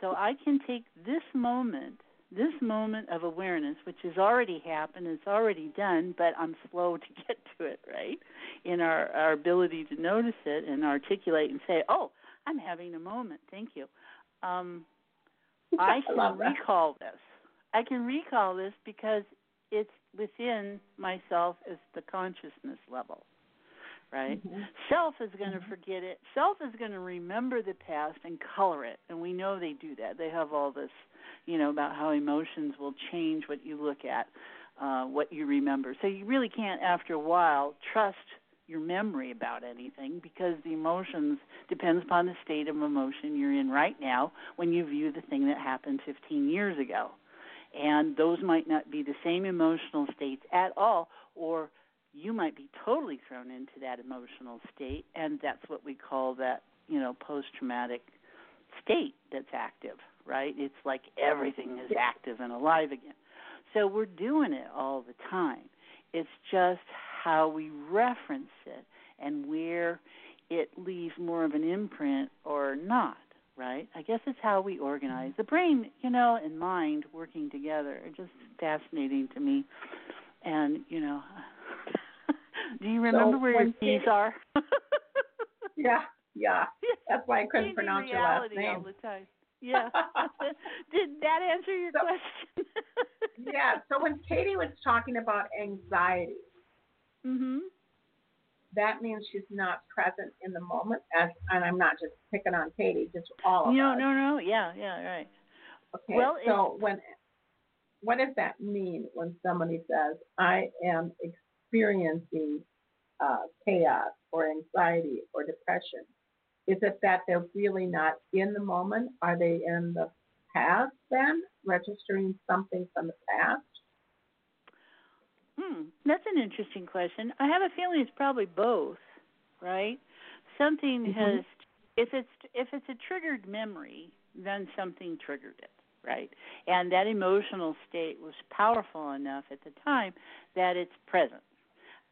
So I can take this moment, this moment of awareness, which has already happened, it's already done, but I'm slow to get to it, right? In our, our ability to notice it and articulate and say, oh, I'm having a moment. Thank you. Um, I can recall this. I can recall this because it's within myself as the consciousness level. Right? Mm-hmm. Self is going to mm-hmm. forget it. Self is going to remember the past and color it. And we know they do that. They have all this, you know, about how emotions will change what you look at, uh, what you remember. So you really can't, after a while, trust your memory about anything because the emotions depends upon the state of emotion you're in right now when you view the thing that happened 15 years ago. And those might not be the same emotional states at all or you might be totally thrown into that emotional state and that's what we call that, you know, post traumatic state that's active, right? It's like everything is active and alive again. So we're doing it all the time. It's just how we reference it and where it leaves more of an imprint or not, right? I guess it's how we organize the brain, you know, and mind working together. It's just fascinating to me. And, you know, do you remember so where your keys are? yeah, yeah. That's why I couldn't pronounce your last name. All the time. yeah. Did that answer your So- question? yeah. So when Katie was talking about anxiety, mhm. that means she's not present in the moment. As and I'm not just picking on Katie, just all of No, us. no, no. Yeah, yeah, right. Okay. Well, so when what does that mean when somebody says I am experiencing uh, chaos or anxiety or depression? Is it that they're really not in the moment? Are they in the past then, registering something from the past? Hmm, that's an interesting question. I have a feeling it's probably both, right? Something Mhm. has if it's if it's a triggered memory, then something triggered it, right? And that emotional state was powerful enough at the time that it's present.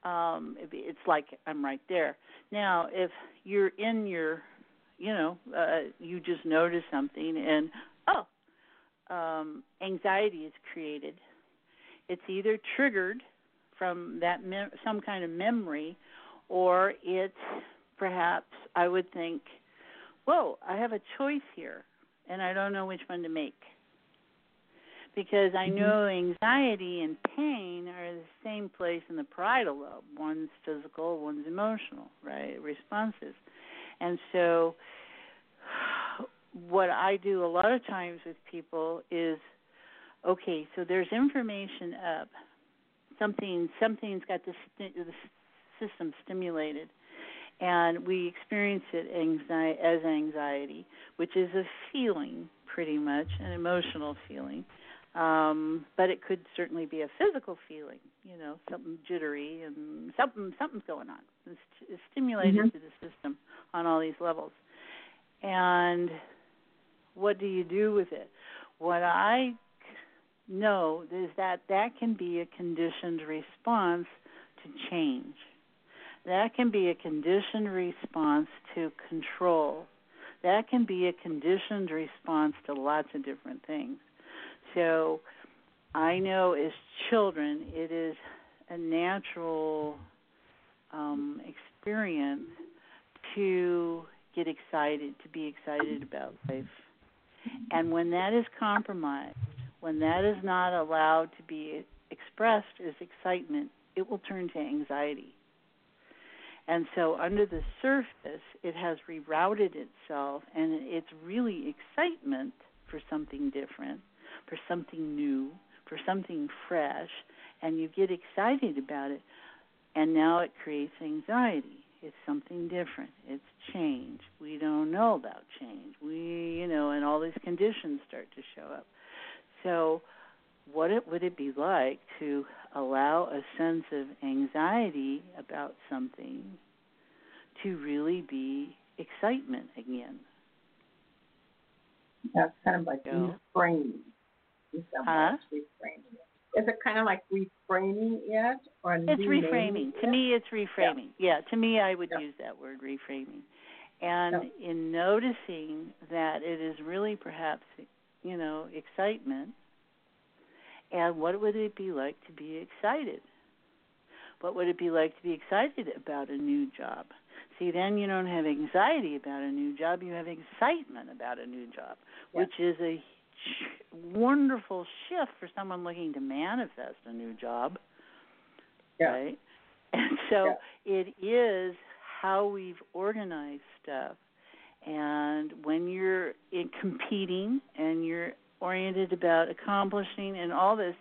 Um it- it's like I'm right there. Now, if you're in your you know, uh you just notice something and oh, um anxiety is created. It's either triggered from that mem- some kind of memory, or it's perhaps I would think, whoa, I have a choice here, and I don't know which one to make. Because I Mhm. know anxiety and pain are the same place in the parietal lobe. One's physical, one's emotional, right? Responses. And so, what I do a lot of times with people is okay, so there's information up something something's got the, sti- the system stimulated. And we experience it anxiety, as anxiety which is a feeling pretty much an emotional feeling. Um but it could certainly be a physical feeling you know something jittery and something something's going on. It's, it's stimulated Mhm. to the system on all these levels. And what do you do with it? What i know is that that can be a conditioned response to change. That can be a conditioned response to control. That can be a conditioned response to lots of different things. So I know as children it is a natural um, experience to get excited, to be excited about life. And when that is compromised, when that is not allowed to be expressed as excitement, it will turn to anxiety. And so, under the surface, it has rerouted itself, and it's really excitement for something different, for something new, for something fresh, and you get excited about it, and now it creates anxiety. It's something different. It's change. We don't know about change. We, you know, and all these conditions start to show up. So, what it, would it be like to allow a sense of anxiety about something to really be excitement again? That's kind of like Yeah. reframing. in Huh? ways, reframing it. Is it kind of like reframing it or It's reframing. To me, it's reframing. Yeah, to me, I would Yeah. use that word reframing. And in noticing that it is really perhaps, you know, excitement, and what would it be like to be excited? What would it be like to be excited about a new job? See, then you don't have anxiety about a new job, you have excitement about a new job, Yeah. which is a wonderful shift for someone looking to manifest a new job Yeah. right? And so it is how we've organized stuff. And when you're in competing and you're oriented about accomplishing and all this,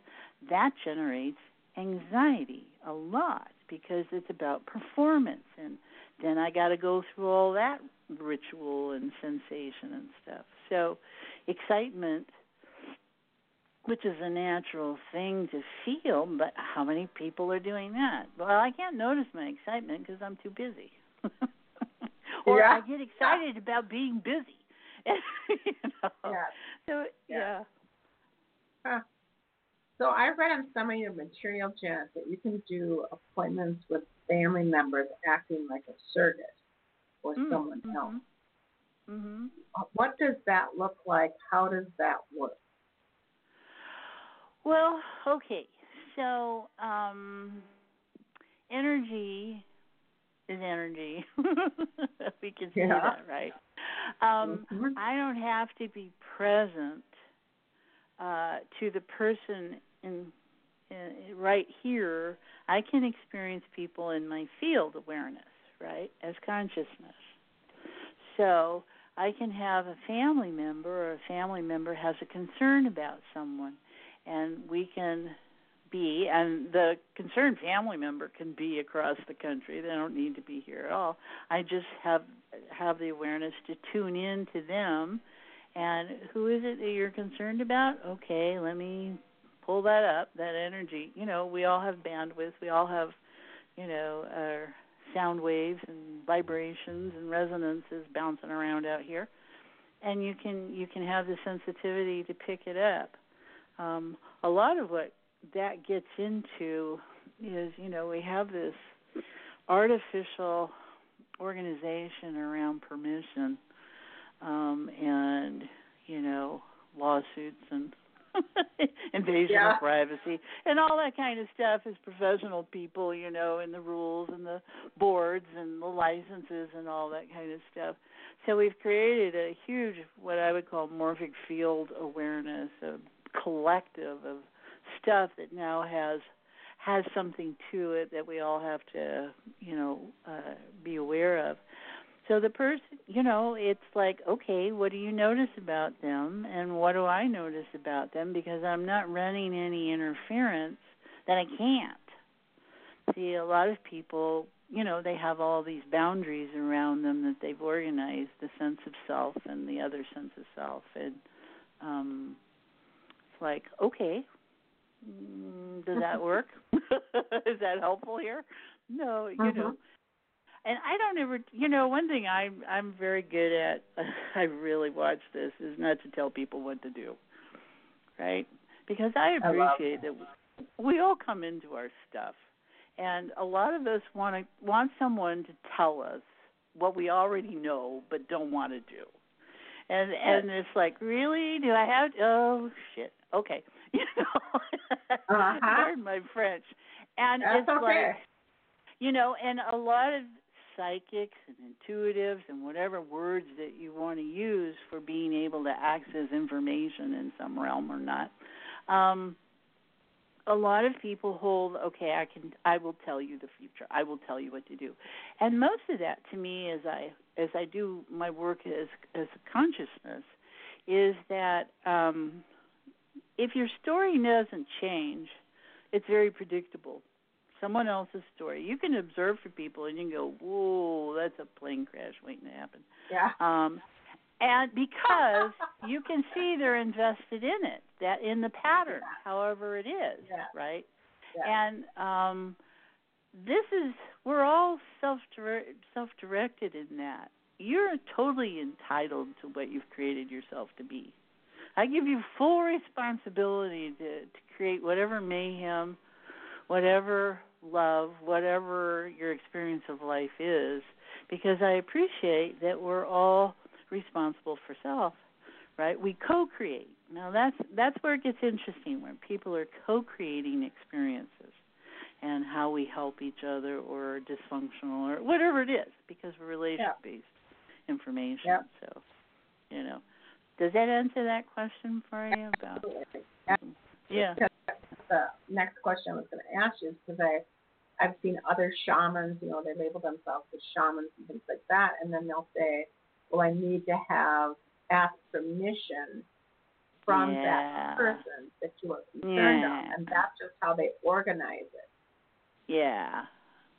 that generates anxiety a lot because it's about performance and then I got to go through all that ritual and sensation and stuff. So excitement which is a natural thing to feel, but how many people are doing that? Well, I can't notice my excitement because I'm too busy. or Yeah. I get excited about being busy. you know. Yeah. So Yeah. yeah. Huh. So I read on some of your material, Janet, that you can do appointments with family members acting like a surrogate or Mm, someone else. mhm. Mhm. What does that look like? How does that work? Well, okay. So, um energy is energy. we can say Yeah. that, right? um, Mhm. I don't have to be present uh, to the person in, in right here. I can experience people in my field awareness, right, as consciousness. So I can have a family member or a family member has a concern about someone, and we can be, and the concerned family member can be across the country. They don't need to be here at all. I just have have the awareness to tune in to them, and who is it that you're concerned about? Okay, let me pull that up. That energy. You know, we all have bandwidth. We all have, you know, our sound waves and vibrations and resonances bouncing around out here, and you can you can have the sensitivity to pick it up. Um, a lot of what that gets into is, you know, we have this artificial organization around permission um, and you know lawsuits and invasion Yeah. of privacy and all that kind of stuff as professional people, you know, and the rules and the boards and the licenses and all that kind of stuff. So we've created a huge what I would call morphic field awareness, a collective of stuff that now has has something to it that we all have to, you know, uh be aware of. So the person, you know, it's like, okay, what do you notice about them and what do I notice about them because I'm not running any interference that I can't. See, a lot of people, you know, they have all these boundaries around them that they've organized, the sense of self and the other sense of self and um it's like, okay, does that work? Is that helpful here? No, you Mhm. know. And I don't ever, you know, one thing I'm I'm very good at. I really watch this is not to tell people what to do, right? Because I I appreciate that we all come into our stuff, and a lot of us want to want someone to tell us what we already know but don't want to do. And and it's like, really? Do I have? Oh shit. Okay. You know. Uh-huh. Pardon my French. And That's it's okay. like, you know, and a lot of psychics and intuitives and whatever words that you want to use for being able to access information in some realm or not. Um, a lot of people hold okay i can i will tell you the future i will tell you what to do and most of that to me as i as i do my work as as a consciousness is that um if your story doesn't change it's very predictable. Someone else's story. You can observe for people and you can go whoa that's a plane crash waiting to happen. Yeah. um and because you can see they're invested in it that in the pattern however it is Yeah. right? Yeah. and um this is we're all self self directed in that. You're totally entitled to what you've created yourself to be i give you full responsibility to to create whatever mayhem whatever love whatever your experience of life is because i appreciate that we're all responsible for self right? We co-create. Now that's that's where it gets interesting when people are co-creating experiences and how we help each other or dysfunctional or whatever it is because we're relationship based information Yeah. so you know does that answer that question for you about yeah the next question I was going to ask you is because I, I've seen other shamans, you know, they label themselves as shamans and things like that, and then they'll say, well, I need to have ask permission from Yeah. that person that you are concerned Yeah. of, and that's just how they organize it. Yeah.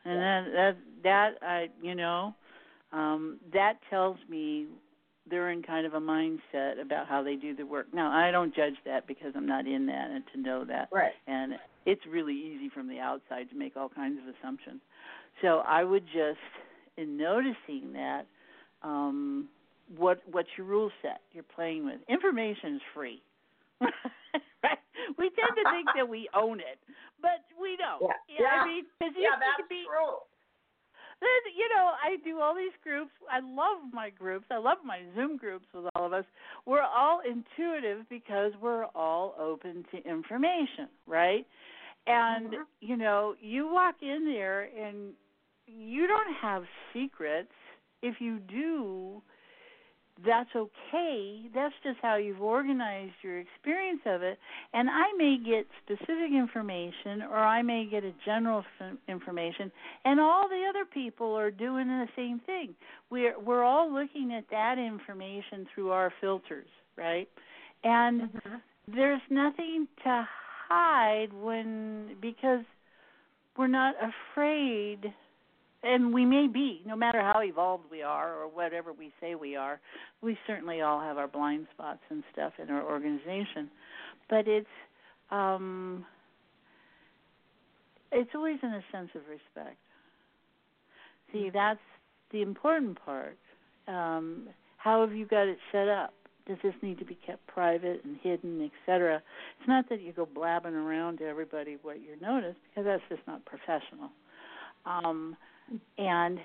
And that that that I you know, um that tells me they're in kind of a mindset about how they do the work. Now, I don't judge that because I'm not in that and to know that. Right. And it's really easy from the outside to make all kinds of assumptions. So I would just in noticing that um what what's your rule set you're playing with. Information is free. right? We tend to think that we own it, but we don't. Yeah. You know what Yeah. I mean, 'Cause you, Yeah, you that's be, true. Then, you know, I do all these groups. I love my groups. I love my Zoom groups with all of us. We're all intuitive because we're all open to information, right? And Mhm. you know, you walk in there and you don't have secrets. If you do, that's okay. That's just how you've organized your experience of it. And I may get specific information or I may get a general information and all the other people are doing the same thing. We're we're all looking at that information through our filters, right? And Mhm. there's nothing to hide when because we're not afraid and we may be no matter how evolved we are or whatever we say we are we certainly all have our blind spots and stuff in our organization. But it's um it's always in a sense of respect. See that's the important part. Um how have you got it set up? Does this need to be kept private and hidden etc it's not that you go blabbing around to everybody what you notice because that's just not professional. Um and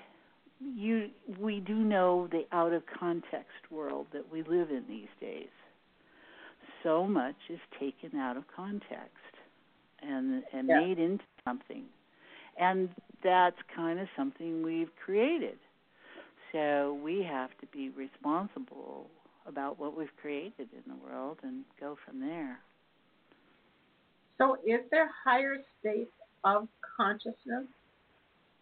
you we do know the out of context world that we live in these days so much is taken out of context and and Yeah. made into something and that's kind of something we've created so we have to be responsible about what we've created in the world and go from there So, is there higher states of consciousness?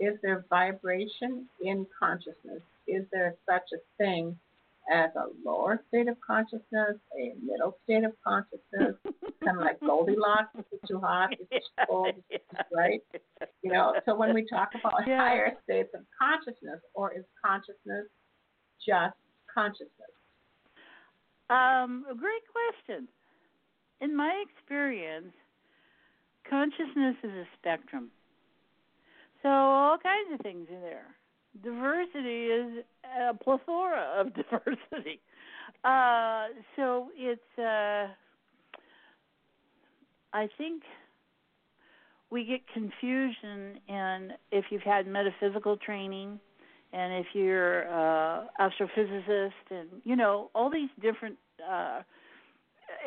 Is there vibration in consciousness? Is there such a thing as a lower state of consciousness, a middle state of consciousness, kind of like Goldilocks? Is it too hot? Is it too cold? Is it too bright? You know, so when we talk about Yeah. higher states of consciousness, or is consciousness just consciousness? Um, great question. In my experience, consciousness is a spectrum. So all kinds of things in there. Diversity is a plethora of diversity. Uh, so it's uh, I think we get confusion in if you've had metaphysical training and if you're uh astrophysicist and you know all these different uh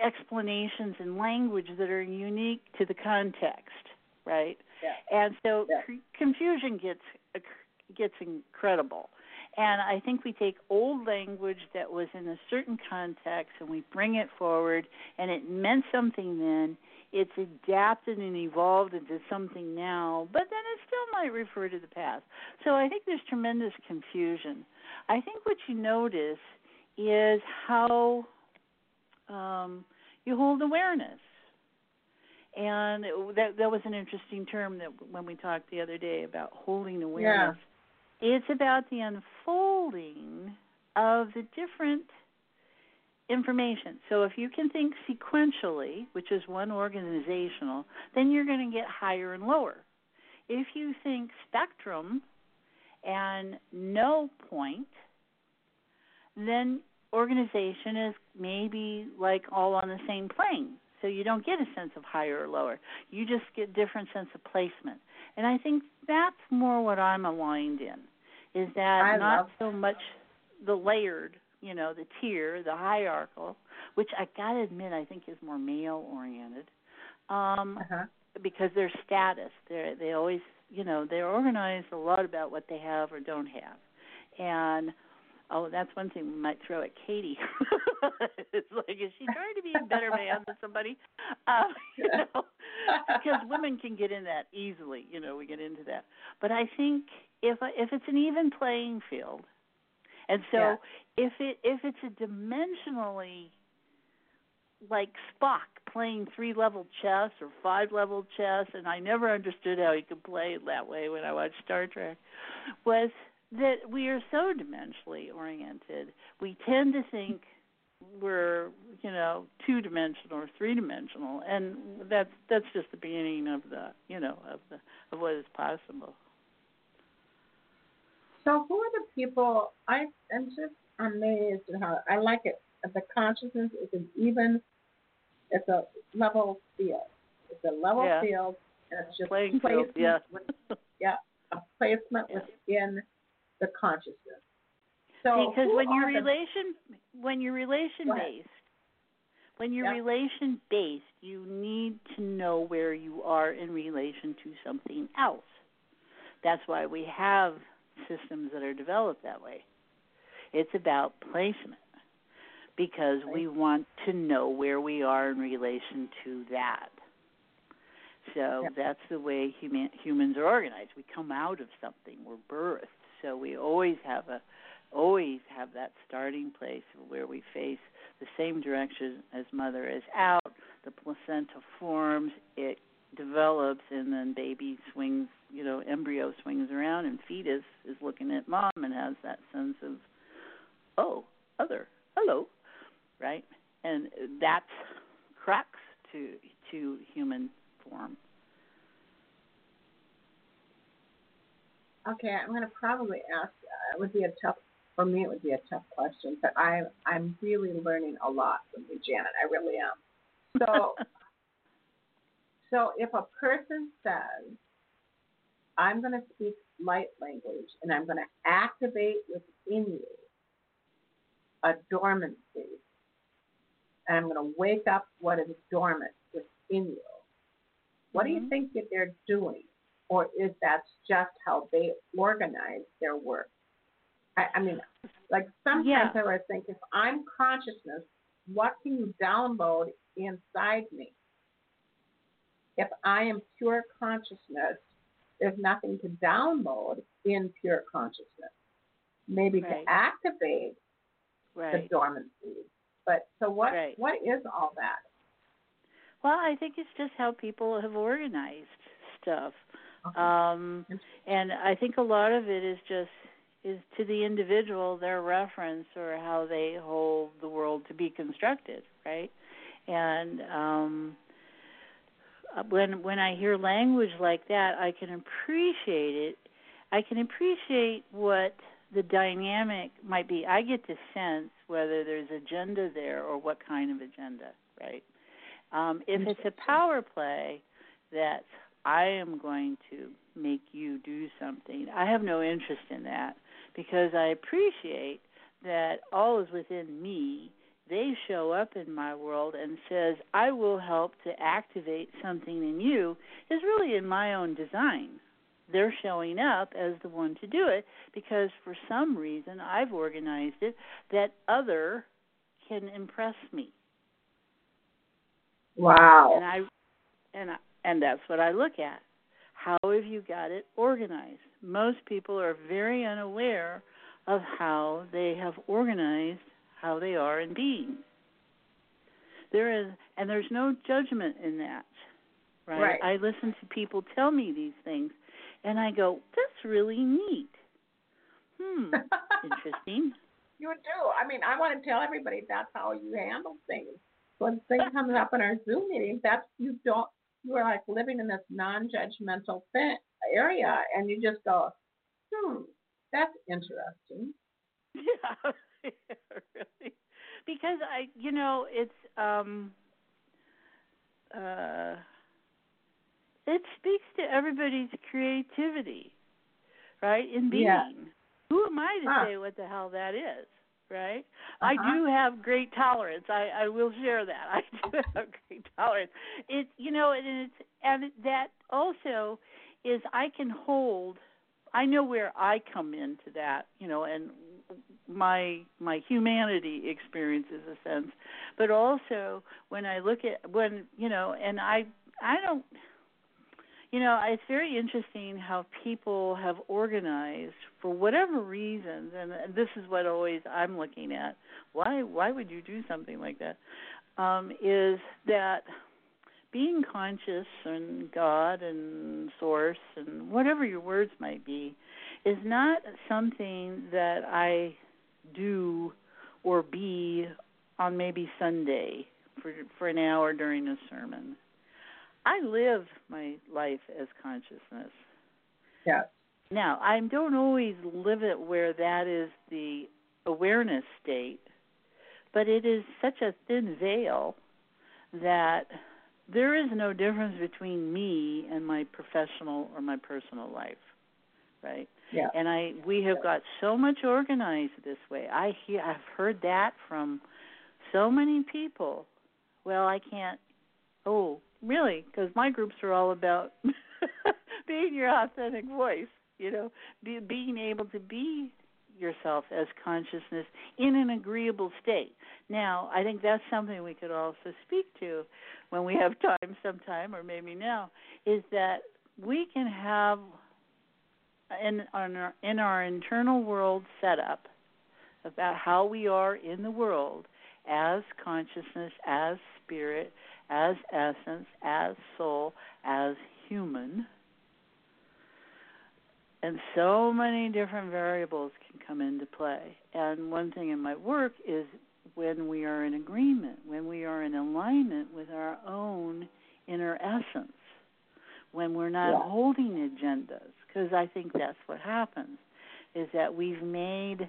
explanations and language that are unique to the context right Yeah. and so Yeah. confusion gets gets incredible and i think we take old language that was in a certain context and we bring it forward and it meant something then it's adapted and evolved into something now, but then it still might refer to the past. So I think there's tremendous confusion. I think what you notice is how um, you hold awareness. And it, that that was an interesting term that when we talked the other day about holding awareness. It's about the unfolding of the different information. So if you can think sequentially, which is one organizational, then you're going to get higher and lower. If you think spectrum and no point, then organization is maybe like all on the same plane. So you don't get a sense of higher or lower. You just get different sense of placement. And I think that's more what I'm aligned in. Is that I not so much the layered you know, the tier, the hierarchical, which I gotta admit I think is more male oriented. Um Uh-huh. because their status. They they always you know, they're organized a lot about what they have or don't have. And oh, that's one thing we might throw at Katie. it's like, is she trying to be a better man than somebody? Um, you know, because women can get in that easily. You know, we get into that. But I think if if it's an even playing field, and so Yeah. if it if it's a dimensionally like Spock playing three level chess or five level chess, and I never understood how he could play that way when I watched Star Trek, was that we are so dimensionally oriented. We tend to think we're you know two dimensional or three dimensional, and that's that's just the beginning of the you know of the of what is possible. So who are the people? I am just amazed at how I like it. The consciousness is an even. It's a level field. It's a level Yeah. field, and it's just Playing field, placement yeah. with- yeah, a placement Yeah. within the consciousness. So because when you're are the- relation when you're relation based when you're Yeah. relation based you need to know where you are in relation to something else that's why we have systems that are developed that way it's about placement because we want to know where we are in relation to that. So that's the way human, humans are organized. We come out of something. We're birthed. So we always have a always have that starting place where we face the same direction as mother is out. The placenta forms, it develops, and then baby swings. You know, embryo swings around, and fetus is looking at mom and has that sense of, oh, other, hello, right? And that's crux to to human form. Okay, I'm going to probably ask. Uh, it would be a tough for me. It would be a tough question, but I I'm really learning a lot from you, Janet. I really am. So, so if a person says, "I'm going to speak light language and I'm going to activate within you a dormancy, and I'm going to wake up what is dormant within you," what mm-hmm. do you mm-hmm. think that they're doing? Or is that just how they organize their work? I, I mean, like sometimes yeah. I would think if I'm consciousness, what can you download inside me? If I am pure consciousness, there's nothing to download in pure consciousness. Maybe right. to activate right. the dormancy. But so what? Right. What is all that? Well, I think it's just how people have organized stuff. Um, and I think a lot of it is just is to the individual their reference or how they hold the world to be constructed, right? And um, when when I hear language like that, I can appreciate it. I can appreciate what the dynamic might be. I get to sense whether there's agenda there or what kind of agenda, right? Um, if it's a power play that's I am going to make you do something. I have no interest in that because I appreciate that all is within me. They show up in my world and says, "I will help to activate something in you." Is really in my own design. They're showing up as the one to do it because for some reason I've organized it that other can impress me. Wow. And I and I, and that's what I look at. How have you got it organized? Most people are very unaware of how they have organized how they are in being. There is, and there's no judgment in that, right? right? I listen to people tell me these things, and I go, "That's really neat." Hmm, interesting. You do. I mean, I want to tell everybody that's how you handle things. When things comes up in our Zoom meetings, that's you don't you are like living in this non-judgmental area, and you just go, hmm, that's interesting. Yeah, really. Because I, you know, it's um, uh, it speaks to everybody's creativity, right? In being. Yeah. Who am I to huh. say what the hell that is? Right? Uh-huh. I do have great tolerance. I I will share that. I do have great tolerance. It you know and it's and that also is I can hold. I know where I come into that, you know, and my my humanity experiences a sense, but also when I look at when you know, and I I don't you know, it's very interesting how people have organized for whatever reasons, and this is what always I'm looking at. Why why would you do something like that? Um, is that being conscious and God and Source and whatever your words might be is not something that I do or be on maybe Sunday for for an hour during a sermon. I live my life as consciousness. Yeah. Now, I don't always live it where that is the awareness state, but it is such a thin veil that there is no difference between me and my professional or my personal life, right? Yeah. And I we have got so much organized this way. I hear I've heard that from so many people. Well, I can't. Oh, Really, because my groups are all about being your authentic voice. You know, be, being able to be yourself as consciousness in an agreeable state. Now, I think that's something we could also speak to when we have time sometime or maybe now is that we can have in our, in our internal world setup about how we are in the world as consciousness, as spirit, as essence, as soul, as human. And so many different variables can come into play. And one thing in my work is when we are in agreement, when we are in alignment with our own inner essence, when we're not yeah. holding agendas, because I think that's what happens, is that we've made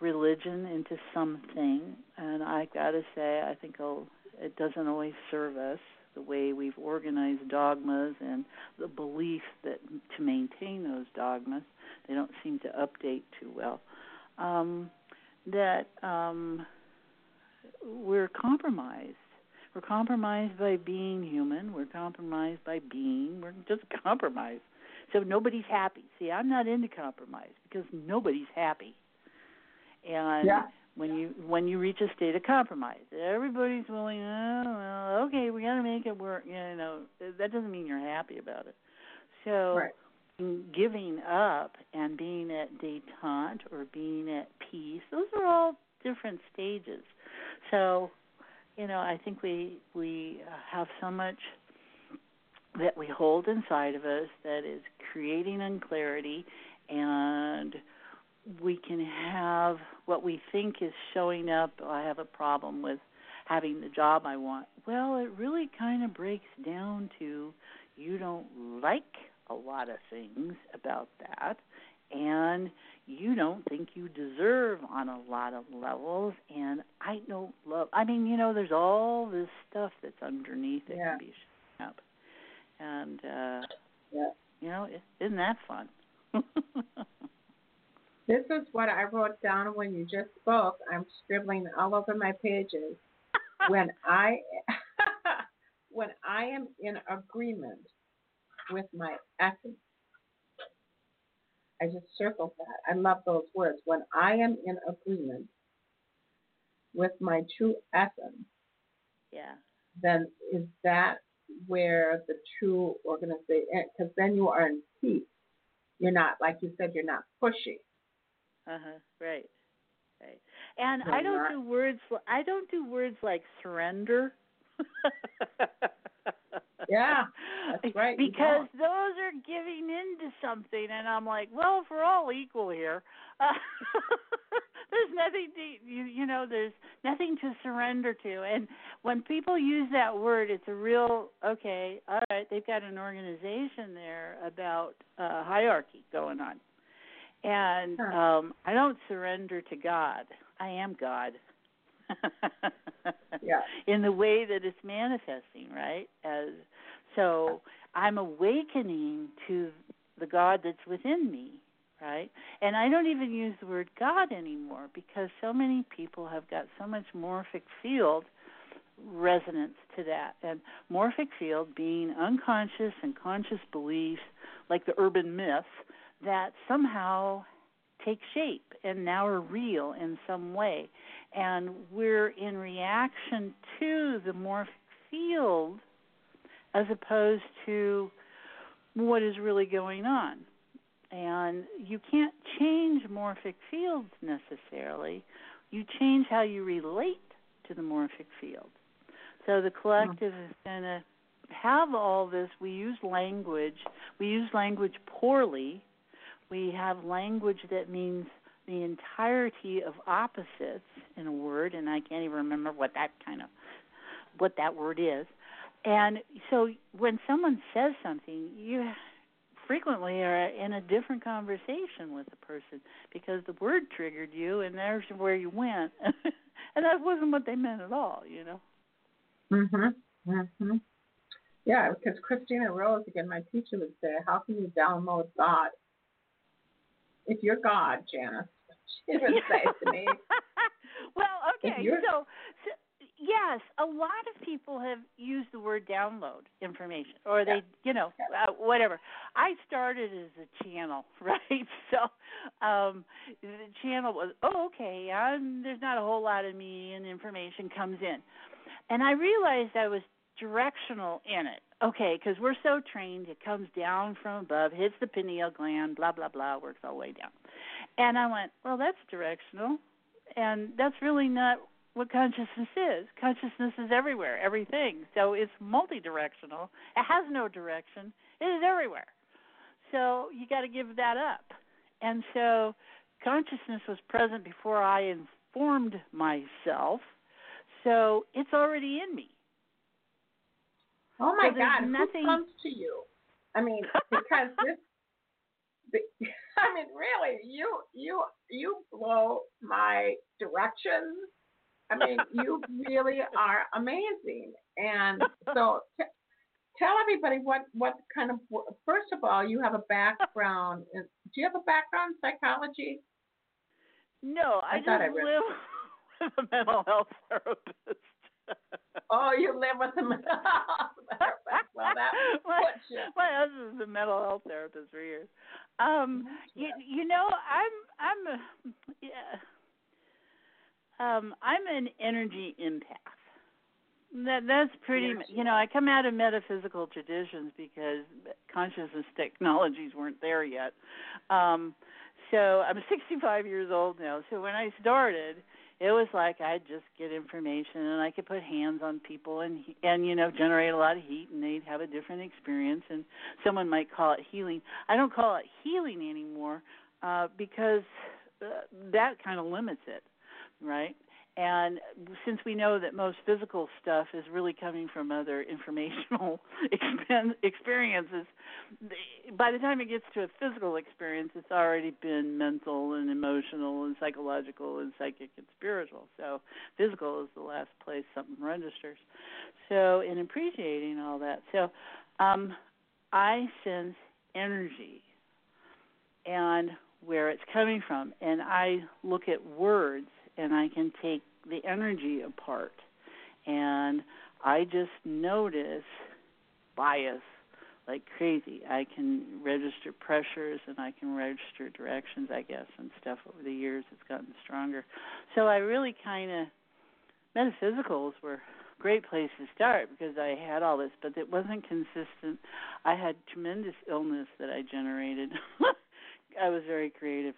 religion into something, and I got to say, I think it doesn't always serve us the way we've organized dogmas and the belief that to maintain those dogmas, they don't seem to update too well. Um, that um, we're compromised. We're compromised by being human. We're compromised by being. We're just compromised. So nobody's happy. See, I'm not into compromise because nobody's happy. And yeah. When you when you reach a state of compromise, everybody's willing. Oh, well, okay, we got to make it work. You know, that doesn't mean you're happy about it. So. Right giving up and being at detente or being at peace those are all different stages so you know i think we we have so much that we hold inside of us that is creating unclarity and we can have what we think is showing up i have a problem with having the job i want well it really kind of breaks down to you don't like a lot of things about that and you don't think you deserve on a lot of levels and i don't love i mean you know there's all this stuff that's underneath it yeah. can be showing up and uh yeah. you know isn't that fun this is what i wrote down when you just spoke i'm scribbling all over my pages when i when i am in agreement with my essence I just circled that. I love those words. When I am in agreement with my true essence, yeah, then is that where the true organization? Because then you are in peace. You're not, like you said, you're not pushy. Uh huh. Right. Right. And I don't not, do words. I don't do words like surrender. yeah, that's right. Because those are giving in to something, and I'm like, well, if we're all equal here, uh, there's nothing to you, you know, there's nothing to surrender to. And when people use that word, it's a real okay. All right, they've got an organization there about uh, hierarchy going on, and um, I don't surrender to God. I am God. yeah. In the way that it's manifesting, right? As so I'm awakening to the God that's within me, right? And I don't even use the word God anymore because so many people have got so much morphic field resonance to that. And morphic field being unconscious and conscious beliefs, like the urban myths, that somehow take shape and now are real in some way. And we're in reaction to the morphic field as opposed to what is really going on. And you can't change morphic fields necessarily. You change how you relate to the morphic field. So the collective is going to have all this. We use language. We use language poorly we have language that means the entirety of opposites in a word, and I can't even remember what that kind of what that word is. And so when someone says something, you frequently are in a different conversation with the person because the word triggered you, and there's where you went, and that wasn't what they meant at all, you know. Mhm. Mhm. Yeah, because Christina Rose, again, my teacher would say, "How can you download God if you're God, Janice, she would say to me. well, okay, so, so yes, a lot of people have used the word download information, or they, you know, uh, whatever. I started as a channel, right? So um the channel was, oh, okay, I'm, there's not a whole lot of me, and information comes in, and I realized I was directional in it. Okay, because we're so trained, it comes down from above, hits the pineal gland, blah blah blah, works all the way down. And I went, well, that's directional, and that's really not what consciousness is. Consciousness is everywhere, everything. So it's multi-directional. It has no direction. It is everywhere. So you got to give that up. And so consciousness was present before I informed myself. So it's already in me. Oh my So God, nothing- who comes to you? I mean, because this. I mean, really, you you you blow my directions. I mean, you really are amazing. And so, t- tell everybody what what kind of. First of all, you have a background. In, do you have a background in psychology? No, I, I thought I just live with a mental health therapist. Oh, you live with a mental health therapist. Well, that my, my husband's a mental health therapist for years. Um, you, you know, I'm I'm a, yeah. Um, I'm an energy empath. That that's pretty. You You know, I come out of metaphysical traditions because consciousness technologies weren't there yet. Um, so I'm 65 years old now. So when I started, it was like I'd just get information and I could put hands on people and and you know generate a lot of heat and they'd have a different experience and someone might call it healing. I don't call it healing anymore uh because uh, that kind of limits it, right? And since we know that most physical stuff is really coming from other informational experiences, by the time it gets to a physical experience, it's already been mental and emotional and psychological and psychic and spiritual. So physical is the last place something registers. So in appreciating all that, so um, I sense energy and where it's coming from, and I look at words and I can take the energy apart, and I just notice bias like crazy. I can register pressures and I can register directions, I guess, and stuff over the years. It's gotten stronger. So I really kind of metaphysicals were a great place to start because I had all this, but it wasn't consistent. I had tremendous illness that I generated. I was very creative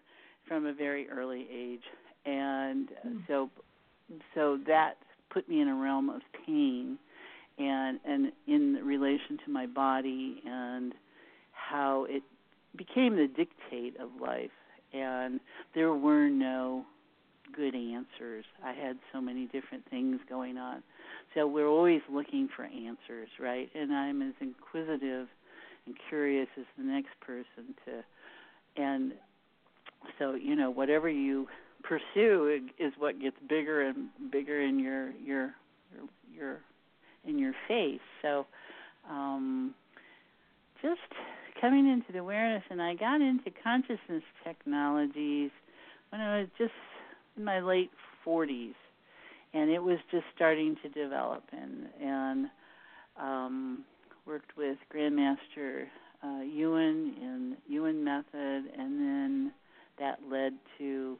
from a very early age, and uh, so so that put me in a realm of pain and and in relation to my body and how it became the dictate of life. And there were no good answers. I had so many different things going on. So we're always looking for answers right? And i'm as inquisitive and curious as the next person to and so you know whatever you pursue is what gets bigger and bigger in your your your, your in your face. So um just coming into the awareness and I got into consciousness technologies when I was just in my late 40s and it was just starting to develop and and um worked with grandmaster uh Yuen in Yuen method and then that led to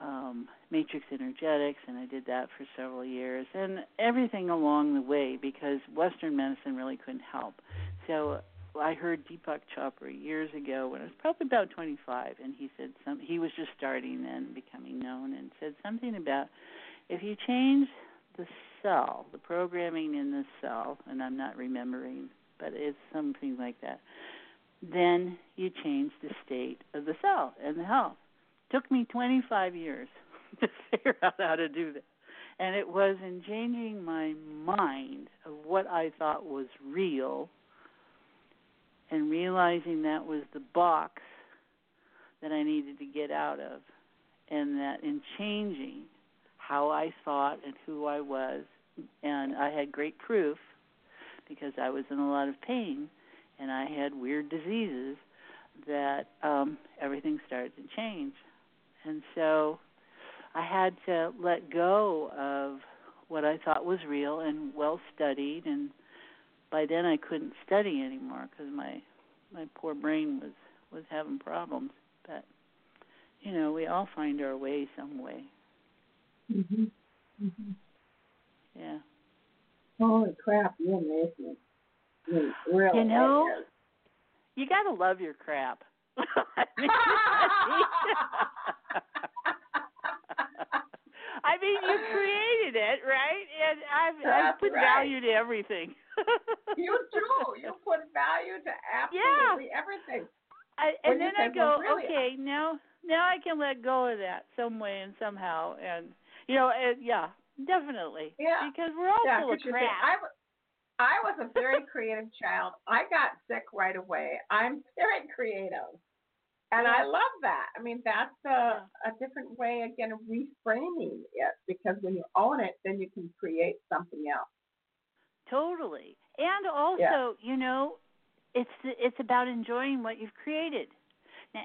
um, matrix energetics, and I did that for several years, and everything along the way because Western medicine really couldn't help. So I heard Deepak Chopra years ago when I was probably about 25, and he said some. He was just starting then, becoming known, and said something about if you change the cell, the programming in the cell, and I'm not remembering, but it's something like that. Then you change the state of the cell and the health took me 25 years to figure out how to do that. And it was in changing my mind of what I thought was real and realizing that was the box that I needed to get out of. And that in changing how I thought and who I was, and I had great proof because I was in a lot of pain and I had weird diseases that um everything started to change and so I had to let go of what I thought was real and well studied and by then I couldn't study anymore because my my poor brain was was having problems but you know we all find our way some way Mhm. Mhm. yeah Holy crap! You amaze me. You really. You know, you got to love your crap I mean, I mean, you created it, right? And I've, I've put right. value to everything. you do. You put value to absolutely everything. I, and then I go, really, okay, now now I can let go of that some way and somehow, and you know, and, yeah, definitely, Yeah. because we're all Yeah, full of 'cause you think, crap. I, wa- I was a very creative child. I got sick right away. I'm very creative. And I love that. I mean, that's a, a different way, again, of reframing it because when you own it, then you can create something else. Totally. And also, you know, it's it's about enjoying what you've created.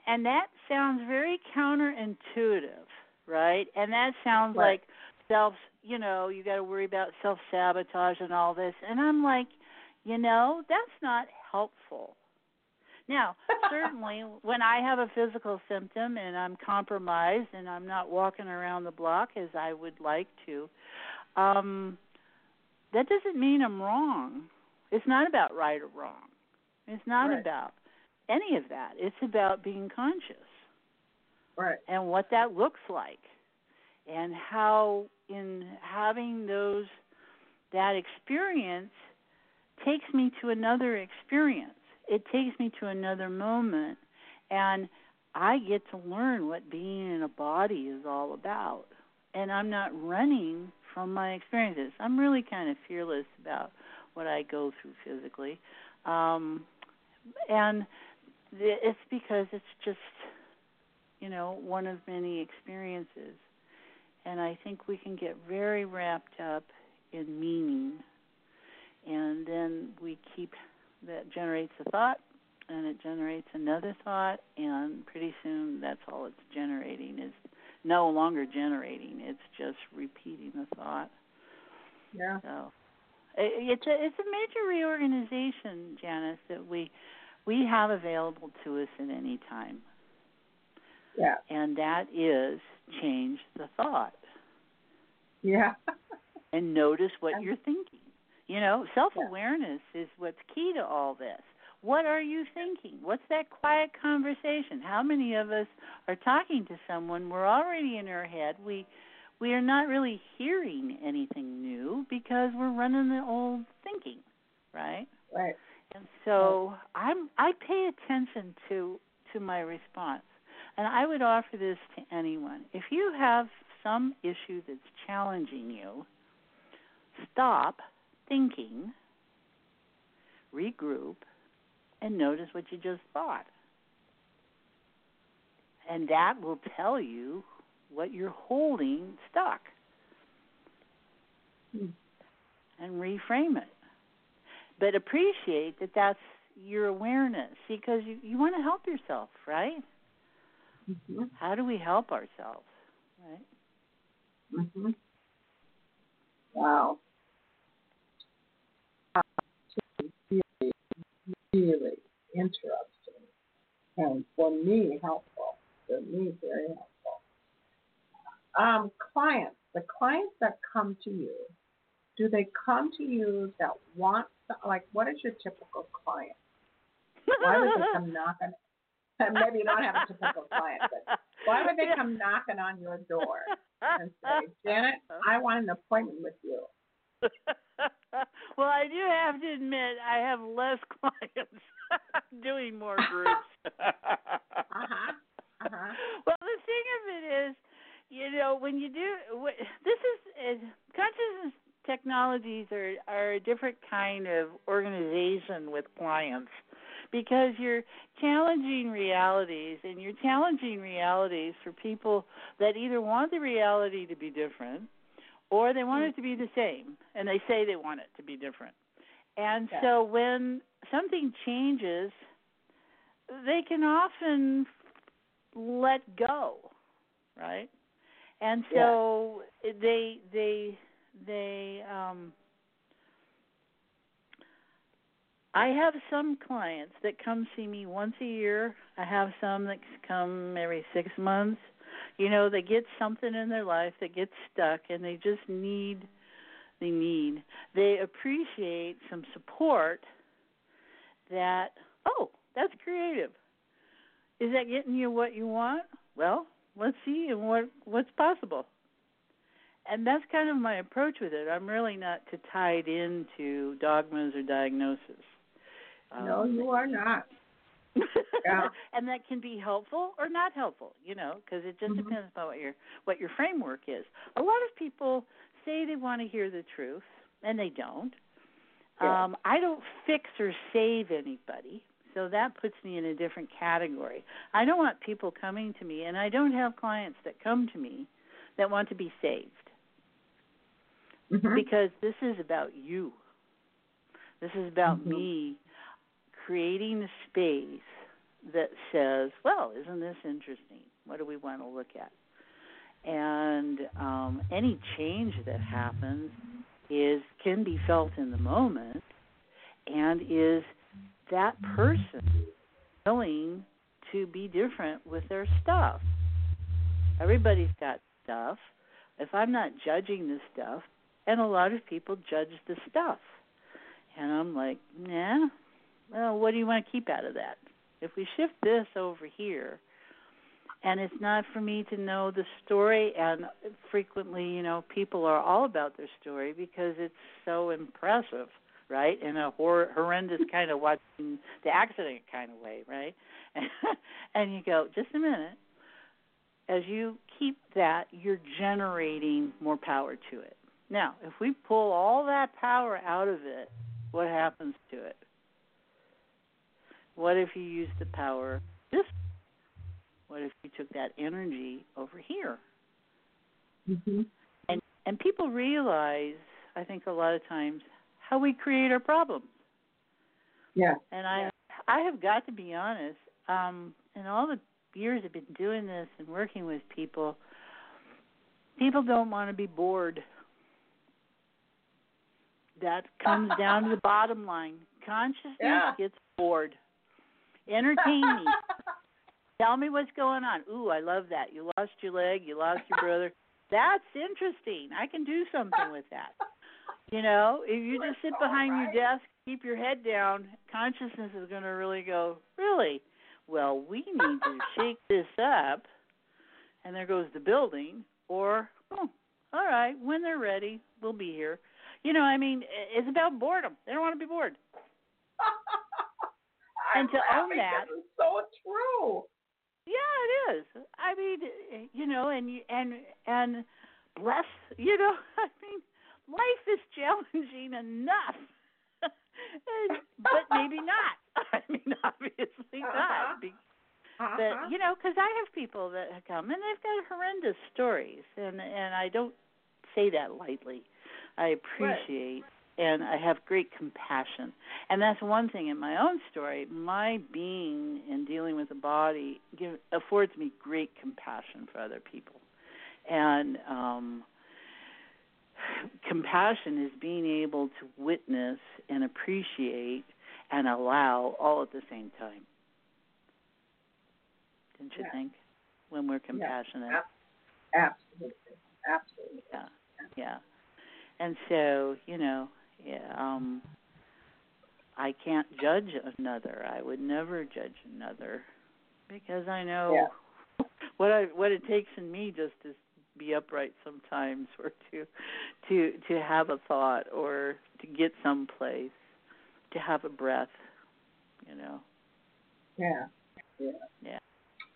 And that sounds very counterintuitive, right? And that sounds Right. like self, you know, you got to worry about self-sabotage and all this. And I'm like, you know, that's not helpful. Now, certainly when I have a physical symptom and I'm compromised and I'm not walking around the block as I would like to, um that doesn't mean I'm wrong. It's not about right or wrong. It's not Right. about any of that. It's about being conscious Right. and what that looks like and how in having those that experience takes me to another experience. It takes me to another moment and I get to learn what being in a body is all about. And I'm not running from my experiences. I'm really kind of fearless about what I go through physically. Um and it's because it's just you know one of many experiences and i think we can get very wrapped up in meaning and then we keep that generates a thought and it generates another thought and pretty soon that's all it's generating is no longer generating it's just repeating the thought Yeah. so it's a it's a major reorganization, Janice, that we we have available to us at any time, Yeah. and that is change the thought Yeah. and notice what you're thinking. You know, self awareness is what's key to all this. What are you thinking? What's that quiet conversation? How many of us are talking to someone we're already in our head? We we are not really hearing anything new because we're running the old thinking, right? right. And so I'm I pay attention to to my response. And I would offer this to anyone. If you have some issue that's challenging you, stop thinking, regroup, and notice what you just thought. And that will tell you what you're holding stuck and reframe it. But appreciate that that's your awareness because you, you want to help yourself, right? Hmm How do we help ourselves, right? hmm Wow. Really, really interesting. And for me, helpful. For me, very helpful. Um, clients, the clients that come to you, do they come to you that want, like, what is your typical client? Why would they come knocking? Maybe you don't have a typical client, but why would they come knocking on your door and say, Janet, I want an appointment with you? well, I do have to admit I have less clients doing more groups. Uh-huh. Uh-huh. Well, the thing of it is, you know, when you do this is, consciousness technologies are are a different kind of organization with clients because you're challenging realities and you're challenging realities for people that either want the reality to be different or they want it to be the same and they say they want it to be different. And Yeah. so when something changes, they can often let go, right? And so they they they um I have some clients that come see me once a year. I have some that come every 6 months. You know, they get something in their life that gets stuck and they just need they need. They appreciate some support that oh, that's creative. Is that getting you what you want? Well, let's see and what what's possible. And that's kind of my approach with it. I'm really not to tied into dogmas or diagnosis. No, Um, you are not. Yeah. and that can be helpful or not helpful, you know, because it just Mhm. depends on what your what your framework is. A lot of people say they want to hear the truth, and they don't. Yeah. Um, I don't fix or save anybody, so that puts me in a different category. I don't want people coming to me, and I don't have clients that come to me that want to be saved Mhm. because this is about you. This is about Mhm. me creating a space that says, "Well, isn't this interesting? What do we want to look at?" And um, any change that happens is can be felt in the moment, and is that person willing to be different with their stuff? Everybody's got stuff. If I'm not judging the stuff, and a lot of people judge the stuff. And I'm like, nah, well, what do you want to keep out of that? If we shift this over here, and it's not for me to know the story, and frequently, you know, people are all about their story because it's so impressive, right? In a hor- horrendous kind of watching the accident kind of way, right? and you go, just a minute. As you keep that, you're generating more power to it. Now, if we pull all that power out of it, what happens to it? What if you use the power this? What if you took that energy over here? Mhm. And and people realize, I think a lot of times, how we create our problems. Yeah. And I I have got to be honest, um, in all the years I've been doing this and working with people, people don't want to be bored. That comes down to the bottom line. Consciousness Yeah. gets bored. Entertain me. Tell me what's going on. Ooh, I love that. You lost your leg, you lost your brother. That's interesting. I can do something with that. You know, if you just sit behind your desk, keep your head down, consciousness is going to really go, really? Well, we need to shake this up. And there goes the building. Or, oh, all right, when they're ready, we'll be here. You know, I mean, it's about boredom. They don't want to be bored. I'm And to own that- it's so true. Yeah, it is. I mean, you know, and and and bless, you know, I mean, life is challenging enough, And- but maybe not. I mean, obviously Uh-huh. not. Be- Uh-huh. But you know, because I have people that have come and they've got horrendous stories, and and I don't say that lightly. I appreciate and I have great compassion, and that's one thing in my own story. My being and dealing with the body give, affords me great compassion for other people, and um, compassion is being able to witness and appreciate and allow all at the same time. Don't you Yeah. think? When we're compassionate. Ab- Absolutely. Absolutely. Yeah. Yeah. And so, you know, yeah, um I can't judge another. I would never judge another because I know what I what it takes in me just to be upright sometimes or to to to have a thought or to get someplace, to have a breath, you know. Yeah. Yeah. Yeah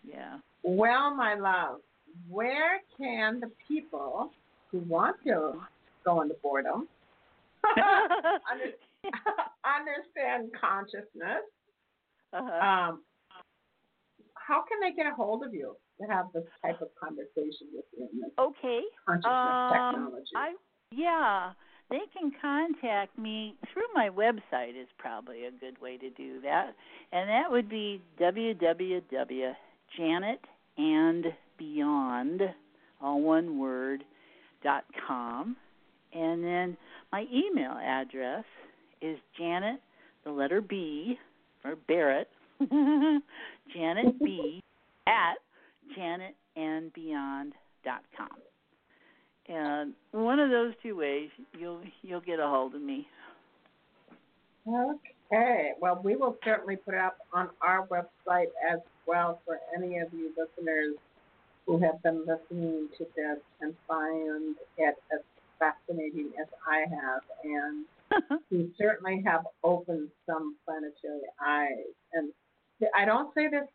yeah well, my love, where can the people who want to go into boredom understand consciousness? uh-huh. Um, how can they get a hold of you to have this type of conversation with you Okay. consciousness Um, technology? I yeah, they can contact me through my website is probably a good way to do that, and that would be www.janetandbeyond, all one word, dot com, And then my email address is Janet, the letter B for Barrett, Janet B at janetandbeyond.com. And one of those two ways, you'll you'll get a hold of me. Okay. Well, we will certainly put it up on our website as well for any of you listeners who have been listening to this and find it fascinating as I have. And you certainly have opened some planetary eyes. And I don't say this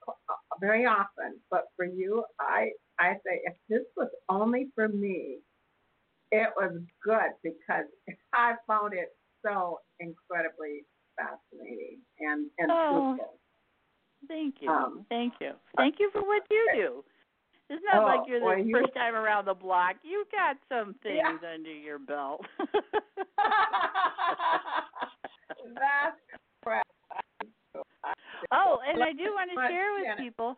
very often, but for you, I I say if this was only for me, it was good because I found it so incredibly fascinating and and oh. Thank you, Um, thank you, thank you for what you do. It's not Oh, like you're the you- first time around the block. You got some things Yeah. under your belt. That's correct. oh, and I do want to share with people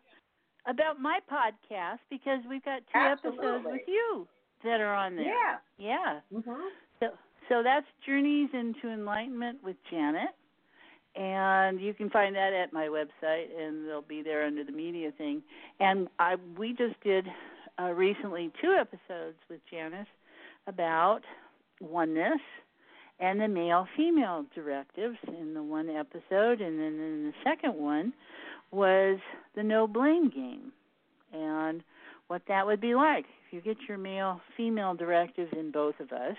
about my podcast because we've got two episodes with you that are on there. Yeah. Yeah. Mhm. So, so that's Journeys into Enlightenment with Janet. And you can find that at my website, and they'll be there under the media thing. And I, we just did uh, recently two episodes with Janice about oneness and the male female directives in the one episode. And then in the second one was the no blame game and what that would be like if you get your male female directives in both of us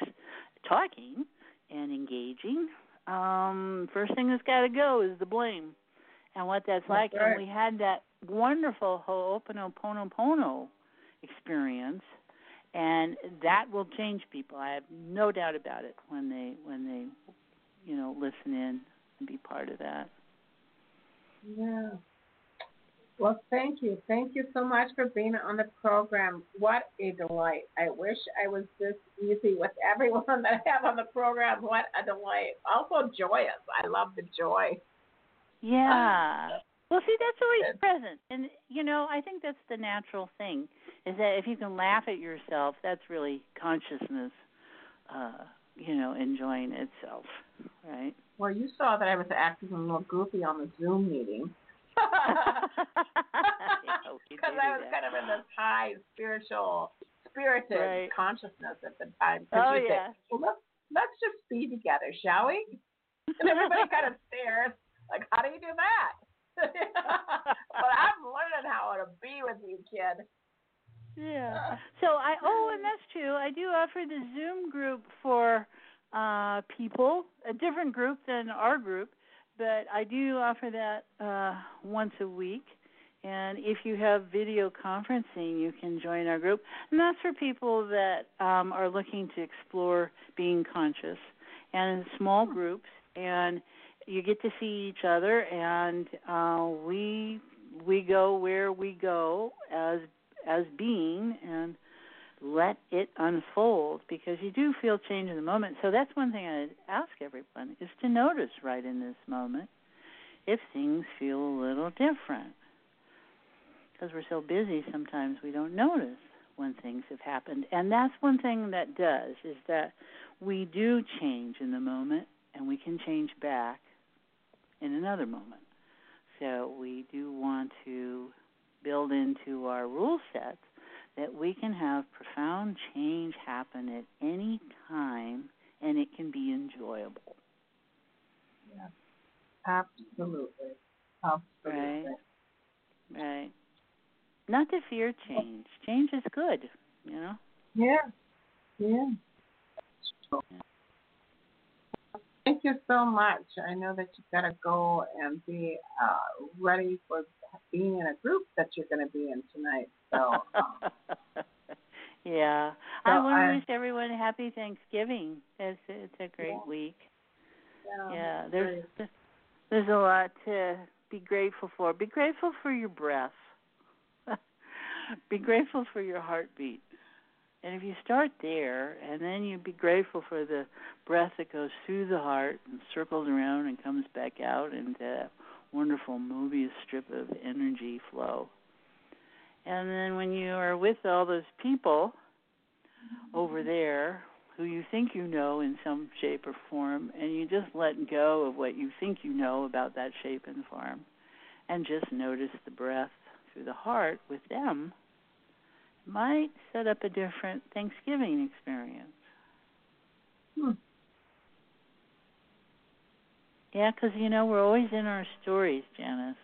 talking and engaging um first thing that's got to go is the blame and what that's, That's like right. and we had that wonderful ho'oponopono experience and that will change people i have no doubt about it when they when they you know listen in and be part of that Yeah. Well, thank you. Thank you so much for being on the program. What a delight. I wish I was this easy with everyone that I have on the program. What a delight. Also joyous. I love the joy. Yeah. Well, see, that's always present, and you know, I think that's the natural thing. Is that if you can laugh at yourself, that's really consciousness, uh, you know, enjoying itself, right? Well, you saw that I was acting a little goofy on the Zoom meeting. Because I was kind of in this high spiritual, spirited Right. consciousness at the time. Oh you yeah. Say, well, let's let's just be together, shall we? And everybody kind of stares, like, how do you do that? but I'm learning how to be with you, kid. Yeah. So I oh, and that's true. I do offer the Zoom group for uh people, a different group than our group, but I do offer that uh once a week. And if you have video conferencing, you can join our group. And that's for people that um are looking to explore being conscious and in small groups and you get to see each other and uh we we go where we go as as being and let it unfold because you do feel change in the moment. So that's one thing I'd ask everyone is to notice right in this moment if things feel a little different. Because we're so busy sometimes we don't notice when things have happened. And that's one thing that does is that we do change in the moment and we can change back in another moment. So we do want to build into our rule sets that we can have profound change happen at any time and it can be enjoyable. Absolutely. Absolutely. Right. Right. Not to fear change. Change is good, you know? Yeah. Yeah. Thank you so much. I know that you've got to go and be uh, ready for being in a group that you're going to be in tonight. So, um, yeah. So I want to wish everyone a happy Thanksgiving. It's it's a great Yeah. week. yeah, Yeah, there's there's a lot to be grateful for. Be grateful for your breath. be grateful for your heartbeat. And if you start there and then you be grateful for the breath that goes through the heart and circles around and comes back out into that wonderful Mobius strip of energy flow. And then when you are with all those people over there who you think you know in some shape or form, and you just let go of what you think you know about that shape and form, and just notice the breath through the heart with them, might set up a different Thanksgiving experience. Hmm. Yeah, because you know we're always in our stories, Janice,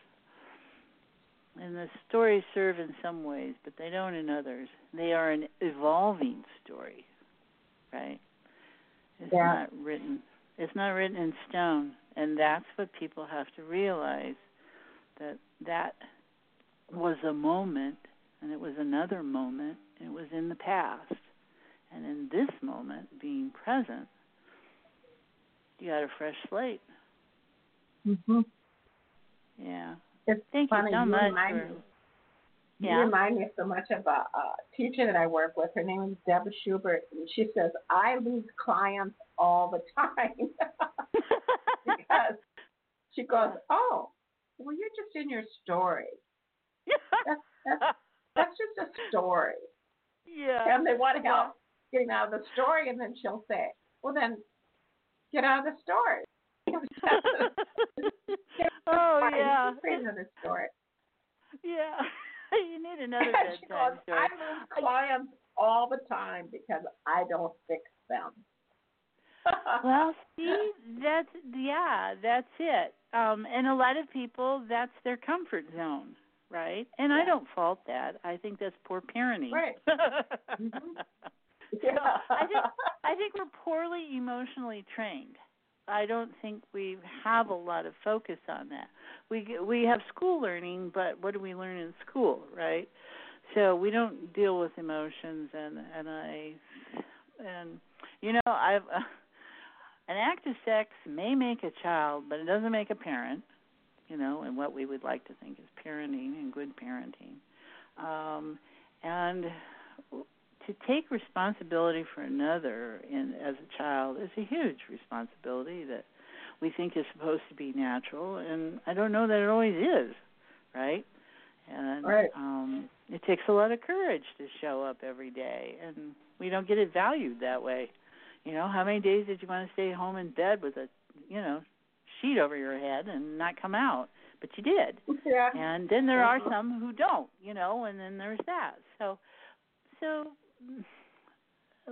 and the stories serve in some ways, but they don't in others. They are an evolving story, right? It's Yeah. not written. It's not written in stone, and that's what people have to realize that that was a moment, and it was another moment, and it was in the past, and in this moment, being present, you got a fresh slate. hmm Yeah. It's Thank funny. you so you much. remind for- me. Yeah. You remind me so much of a, a teacher that I work with. Her name is Deborah Schubert, and she says I lose clients all the time because she goes, "Oh, well, you're just in your story. That's that's that's just a story." yeah. And they want to help getting out of the story, and then she'll say, "Well, then get out of the story." Oh yeah. create another story. Yeah. you need another bedtime goes, story. I lose clients all the time because I don't fix them. well, see, that's yeah, that's it. Um, and a lot of people, that's their comfort zone, right? And I don't fault that. I think that's poor parenting. Right. Mhm. So I think I think we're poorly emotionally trained. I don't think we have a lot of focus on that. We we have school learning, but what do we learn in school, right? So we don't deal with emotions, and and I and you know I've uh, an act of sex may make a child, but it doesn't make a parent. You know, and what we would like to think is parenting and good parenting. Um, and to take responsibility for another in as a child is a huge responsibility that we think is supposed to be natural and I don't know that it always is, right? And Right. um it takes a lot of courage to show up every day and we don't get it valued that way. You know, how many days did you want to stay home in bed with a, you know, sheet over your head and not come out? But you did yeah. and then there are Mhm. some who don't you know and then there's that so so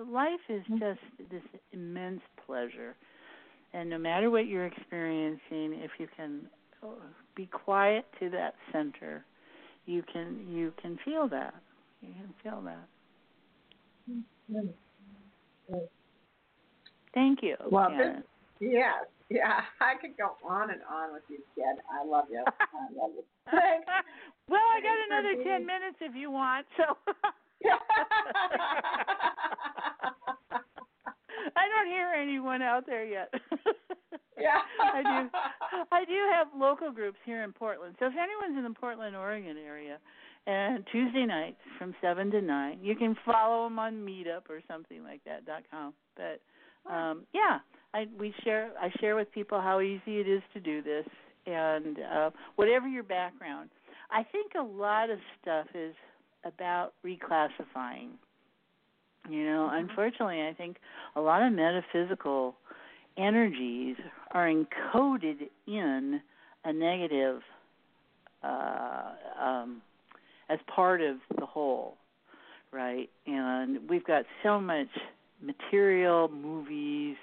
life is just this immense pleasure and no matter what you're experiencing if you can uh, be quiet to that center you can you can feel that you can feel that thank you Well, this- Yes. Yeah. I could go on and on with you, kid. I love you. I love you. Well i got another ten minutes if you want so I don't hear anyone out there yet. yeah. I do. I do have local groups here in Portland. So if anyone's in the Portland, Oregon area, and Tuesday nights from seven to nine, you can follow them on Meetup or something like that dot com. But um, yeah, I we share. I share with people how easy it is to do this, and uh, whatever your background. I think a lot of stuff is about reclassifying. You know, unfortunately, I think a lot of metaphysical energies are encoded in a negative uh, um, as part of the whole, right? And we've got so much material, movies,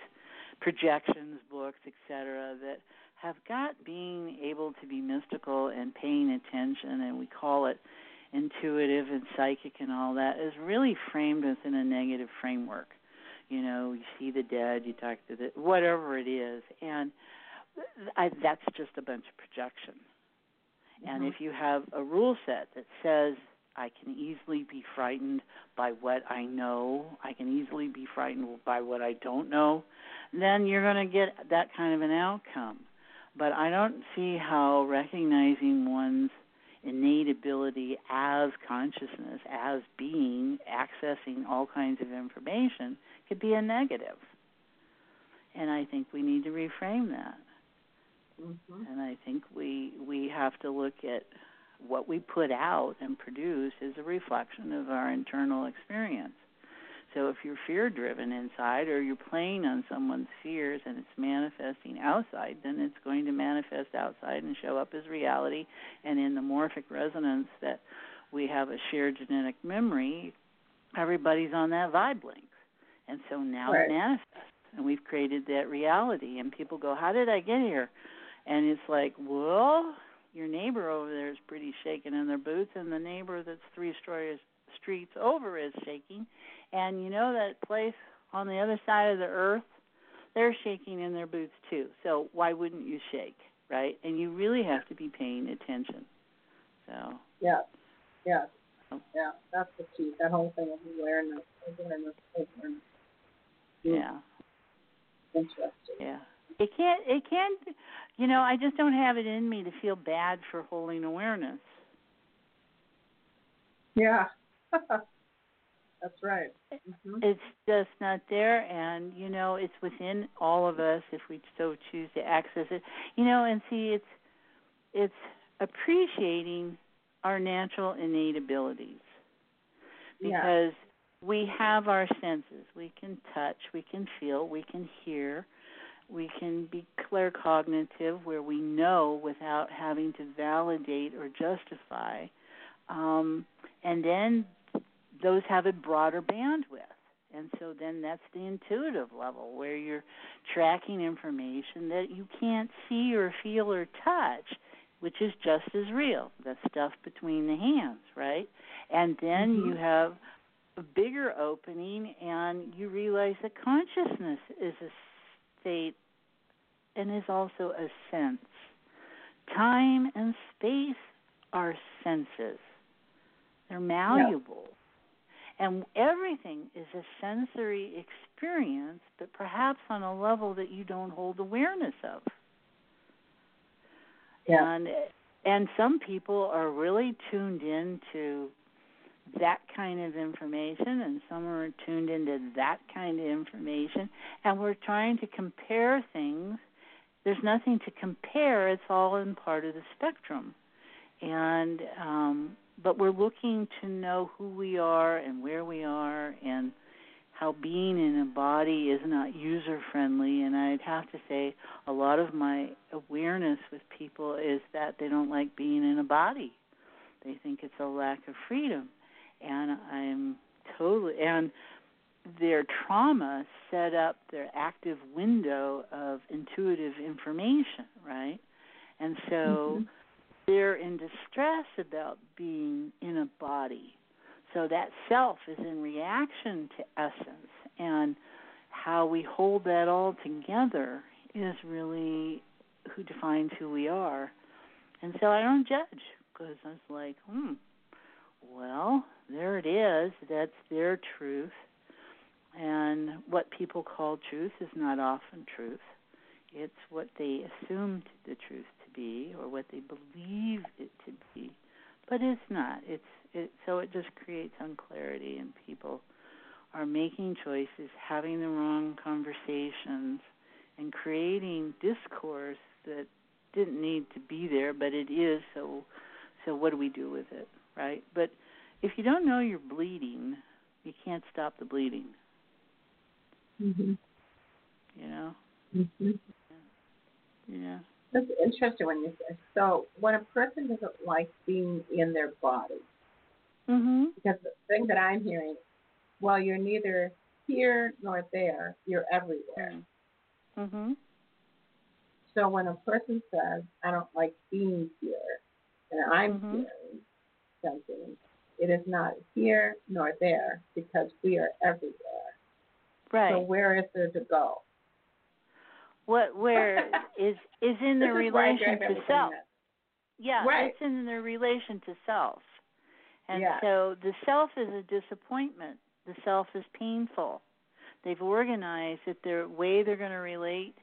projections, books, etc., that have got being able to be mystical and paying attention, and we call it intuitive and psychic and all that, is really framed within a negative framework. You know you see the dead you talk to the whatever it is. And I, that's just a bunch of projection. And Mhm. if you have a rule set that says i can easily be frightened by what i know i can easily be frightened by what i don't know then you're going to get that kind of an outcome. But i don't see how recognizing one's innate ability as consciousness, as being, accessing all kinds of information could be a negative. And I think we need to reframe that. Mhm. And I think we we have to look at what we put out and produce is a reflection of our internal experience. So if you're fear driven inside or you're playing on someone's fears and it's manifesting outside, then it's going to manifest outside and show up as reality. And in the morphic resonance that we have a shared genetic memory, everybody's on that vibe link. And so now right. it manifests. And we've created that reality. And people go, How did I get here? And it's like, Well, your neighbor over there is pretty shaken in their boots, and the neighbor that's three stories streets over is shaking. And you know that place on the other side of the earth, they're shaking in their boots too. So why wouldn't you shake, right? And you really have to be paying attention. So yeah, yeah, oh. yeah. That's the key. That whole thing of awareness, awareness, awareness. Yeah. Interesting. Yeah. It can't. It can't. You know, I just don't have it in me to feel bad for holding awareness. Yeah. That's right. Mm-hmm. It's just not there, and you know, it's within all of us if we so choose to access it. You know, and see, it's it's appreciating our natural innate abilities because yeah. we have our senses. We can touch, we can feel, we can hear, we can be claircognitive, where we know without having to validate or justify. Um, and then those have a broader bandwidth. And so then that's the intuitive level where you're tracking information that you can't see or feel or touch, which is just as real. The stuff between the hands, right? And then mm-hmm. you have a bigger opening and you realize that consciousness is a state and is also a sense. Time and space are senses. They're malleable. And everything is a sensory experience, but perhaps on a level that you don't hold awareness of. Yeah. And and some people are really tuned in to that kind of information and some are tuned into that kind of information and we're trying to compare things there's nothing to compare it's all in part of the spectrum and um but we're looking to know who we are and where we are and how being in a body is not user friendly and I'd have to say a lot of my awareness with people is that they don't like being in a body. They think it's a lack of freedom. And I'm totally and their trauma set up their active window of intuitive information, right? And so mm-hmm they're in distress about being in a body. So that self is in reaction to essence, and how we hold that all together is really who defines who we are. And so I don't judge because I was like, hmm, well, there it is. That's their truth. And what people call truth is not often truth. It's what they assumed the truth be or what they believe it to be, but it's not. It's it, so it just creates unclarity, and people are making choices, having the wrong conversations, and creating discourse that didn't need to be there, but it is. So, so what do we do with it, right? But if you don't know you're bleeding, you can't stop the bleeding. Mhm. You know. Mhm. Yeah. yeah. That's interesting when you say so. When a person doesn't like being in their body, mm-hmm. because the thing that I'm hearing, well, you're neither here nor there. You're everywhere. Mm-hmm. So when a person says, "I don't like being here," and I'm mm-hmm. hearing something, it is not here nor there because we are everywhere. Right. So where is there to go? What where is is in the relation to self. Yeah, right. it's in the relation to self. And yeah. so the self is a disappointment. The self is painful. They've organized that their way they're going to relate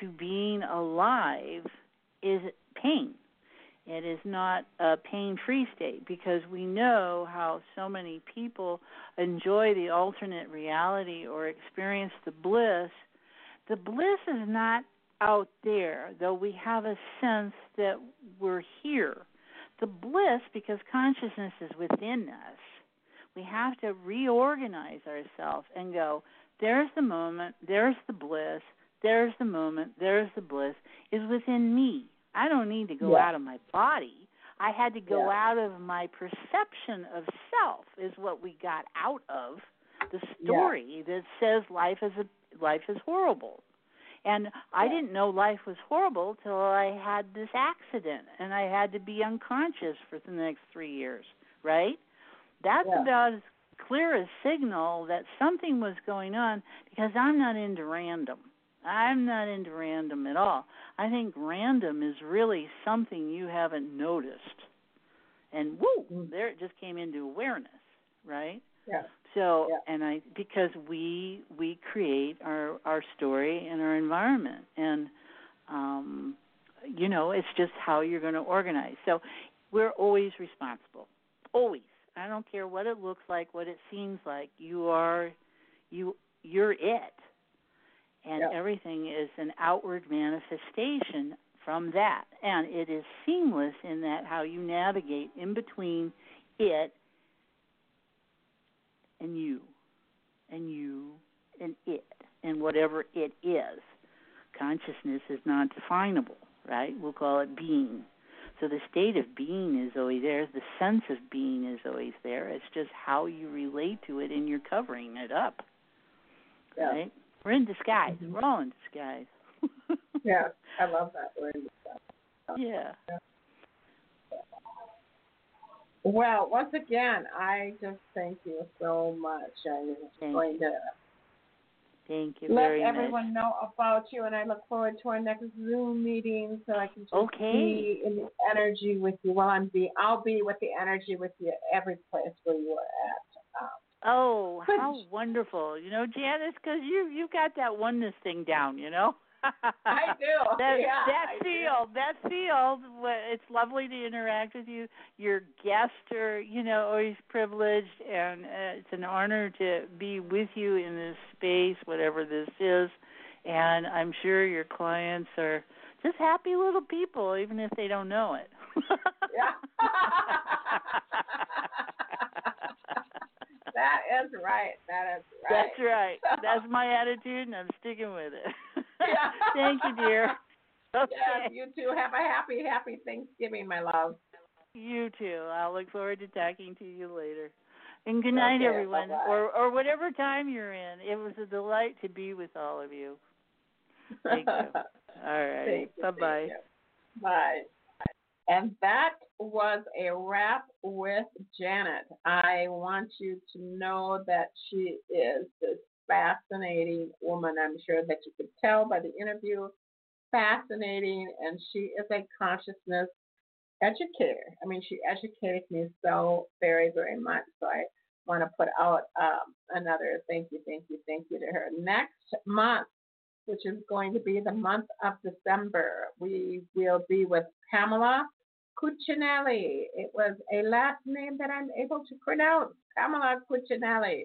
to being alive is pain. It is not a pain free state because we know how so many people enjoy the alternate reality or experience the bliss the bliss is not out there, though we have a sense that we're here. The bliss, because consciousness is within us, We have to reorganize ourselves and go, there's the moment, there's the bliss, there's the moment, there's the bliss is within me. I don't need to go Yeah. out of my body. I had to go Yeah. out of my perception of self is what we got out of the story that says life is a life is horrible. And I didn't know life was horrible till I had this accident and I had to be unconscious for the next 3 years, right? That's Yeah. about as clear a signal that something was going on because I'm not into random. I'm not into random at all. I think random is really something you haven't noticed. And woo, Mm. there it just came into awareness, right? Yeah. So, Yeah. and I because we we create our our story and our environment, and um, you know, it's just how you're going to organize. So, we're always responsible, always. I don't care what it looks like, what it seems like. You are, you you're it, and Yeah. everything is an outward manifestation from that, and it is seamless in that how you navigate in between it and you and you and it and whatever it is. Consciousness is not definable, right? We'll call it being. So the state of being is always there, the sense of being is always there. It's just how you relate to it and you're covering it up. Yeah. Right? We're in disguise. Mhm. We're all in disguise. Yeah, I love that word. Yeah. Well, once again, I just thank you so much. I'm Thank going you. to Thank you let everyone much. know about you, and I look forward to our next Zoom meeting so I can just Okay. be in the energy with you. While I'm be, I'll be with the energy with you every place where you are at. Um, Oh, how wonderful! You know, Janice, because you you got that oneness thing down. You know. I do. That yeah, that I do. field, that field. wh- It's lovely to interact with you. Your guests are, you know, always privileged, and uh, it's an honor to be with you in this space, whatever this is. And I'm sure your clients are just happy little people, even if they don't know it. Yeah. that is right. That is right. That's right. That's my attitude, and I'm sticking with it. Yeah. Thank you, dear. Okay. Yes, you too. Have a happy, happy Thanksgiving, my love. You too. I'll look forward to talking to you later. And good night, Okay, everyone, bye-bye. or or whatever time you're in. It was a delight to be with all of you. Thank you. All right. Bye bye. Bye. And that was a wrap with Janet. I want you to know that she is this fascinating woman. I'm sure that you could tell by the interview. Fascinating, and she is a consciousness educator. I mean, she educated me so very, very much. So I want to put out um, another thank you, thank you, thank you to her. Next month, which is going to be the month of December, we will be with Pamela Cuccinelli. It was a last name that I'm able to pronounce, Pamela Cuccinelli.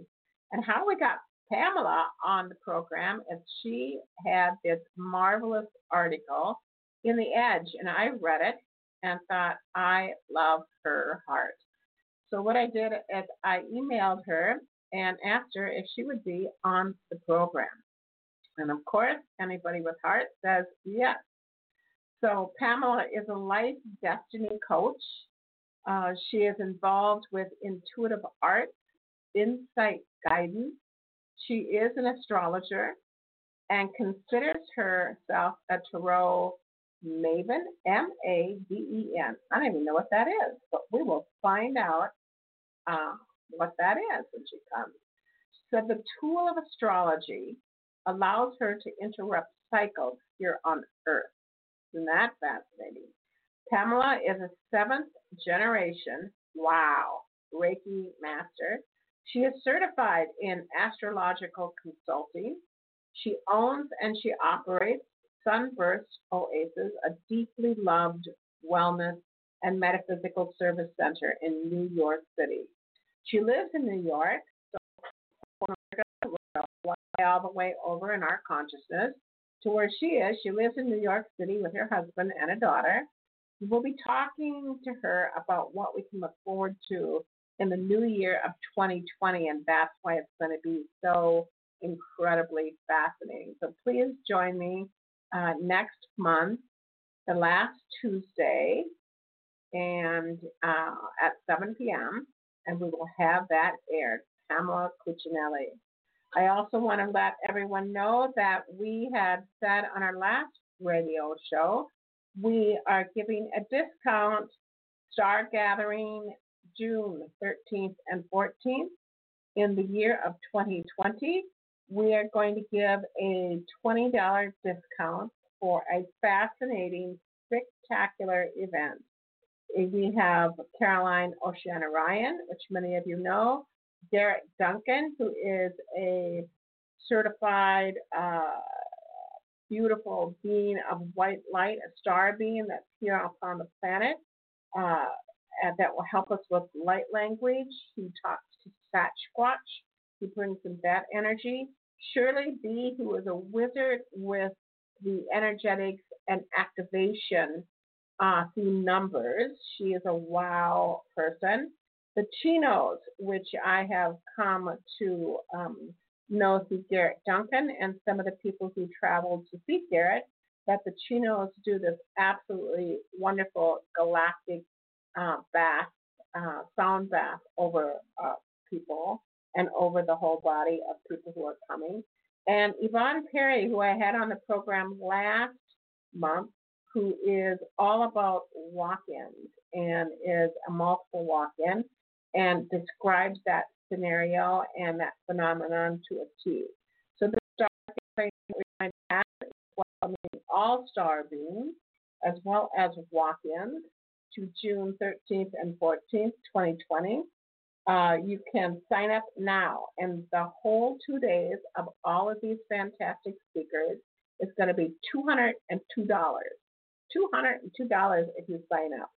And how we got Pamela on the program and she had this marvelous article in The Edge, and I read it and thought, I love her heart. So what I did is I emailed her and asked her if she would be on the program. And of course, anybody with heart says yes. So Pamela is a life destiny coach. Uh, she is involved with intuitive arts, insight guidance. She is an astrologer and considers herself a tarot maven, M A V E N. I don't even know what that is, but we will find out uh, what that is when she comes. So the tool of astrology allows her to interrupt cycles here on Earth. Isn't that fascinating? Pamela is a seventh generation, wow, Reiki master. She is certified in astrological consulting. She owns and she operates Sunburst Oasis, a deeply loved wellness and metaphysical service center in New York City. She lives in New York, so all the way over in our consciousness to where she is. She lives in New York City with her husband and a daughter. We'll be talking to her about what we can look forward to in the new year of 2020, and that's why it's going to be so incredibly fascinating. So please join me uh, next month, the last Tuesday, and uh, at 7 p.m., and we will have that aired. Pamela Cuccinelli. I also want to let everyone know that we had said on our last radio show we are giving a discount star gathering June 13th and 14th in the year of 2020. We are going to give a $20 discount for a fascinating, spectacular event. We have Caroline Oceana-Ryan, which many of you know, Derek Duncan, who is a certified uh, beautiful being of white light, a star being that's here upon the planet, uh, that will help us with light language. He talks to Sasquatch. He brings in that energy. Shirley B., who is a wizard with the energetics and activation uh, through numbers. She is a wow person. The Chinos, which I have come to um, know through Garrett Duncan and some of the people who traveled to see Garrett, that the Chinos do this absolutely wonderful galactic uh, bath, uh, sound bath over uh, people and over the whole body of people who are coming. And Yvonne Perry, who I had on the program last month, who is all about walk ins and is a multiple walk in and describes that scenario and that phenomenon to a T. So the star welcoming all star beings as well as walk ins to June 13th and 14th, 2020. Uh, you can sign up now, and the whole two days of all of these fantastic speakers is going to be $202. $202 if you sign up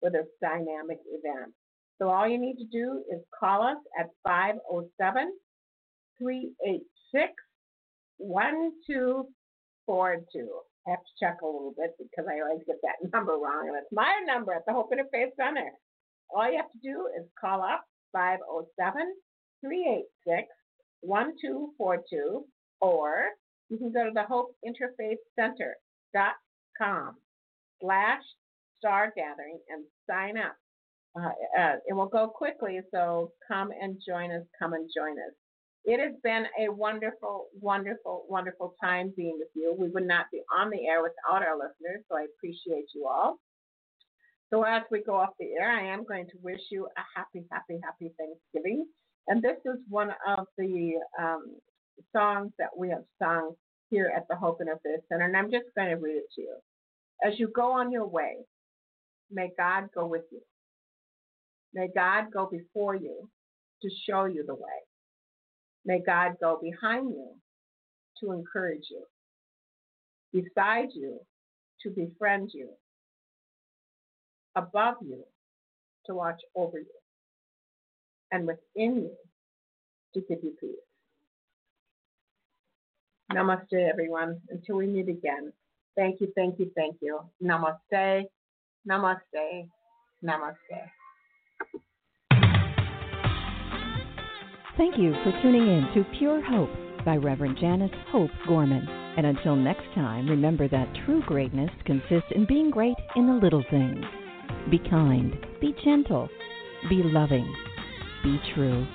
for this dynamic event. So all you need to do is call us at 507 386 1242. I have to check a little bit because I always get that number wrong, and it's my number at the Hope Interfaith Center. All you have to do is call up 507 386 1242, or you can go to the Hope Interfaith Center.com slash star gathering and sign up. Uh, uh, it will go quickly, so come and join us. Come and join us. It has been a wonderful, wonderful, wonderful time being with you. We would not be on the air without our listeners, so I appreciate you all. So as we go off the air, I am going to wish you a happy, happy, happy Thanksgiving. And this is one of the um, songs that we have sung here at the Hope Interfaith Center, and I'm just going to read it to you. As you go on your way, may God go with you. May God go before you to show you the way. May God go behind you to encourage you, beside you to befriend you, above you to watch over you, and within you to give you peace. Namaste, everyone. Until we meet again. Thank you, thank you, thank you. Namaste, namaste, namaste. Thank you for tuning in to Pure Hope by Reverend Janice Hope Gorman. And until next time, remember that true greatness consists in being great in the little things. Be kind, be gentle, be loving, be true.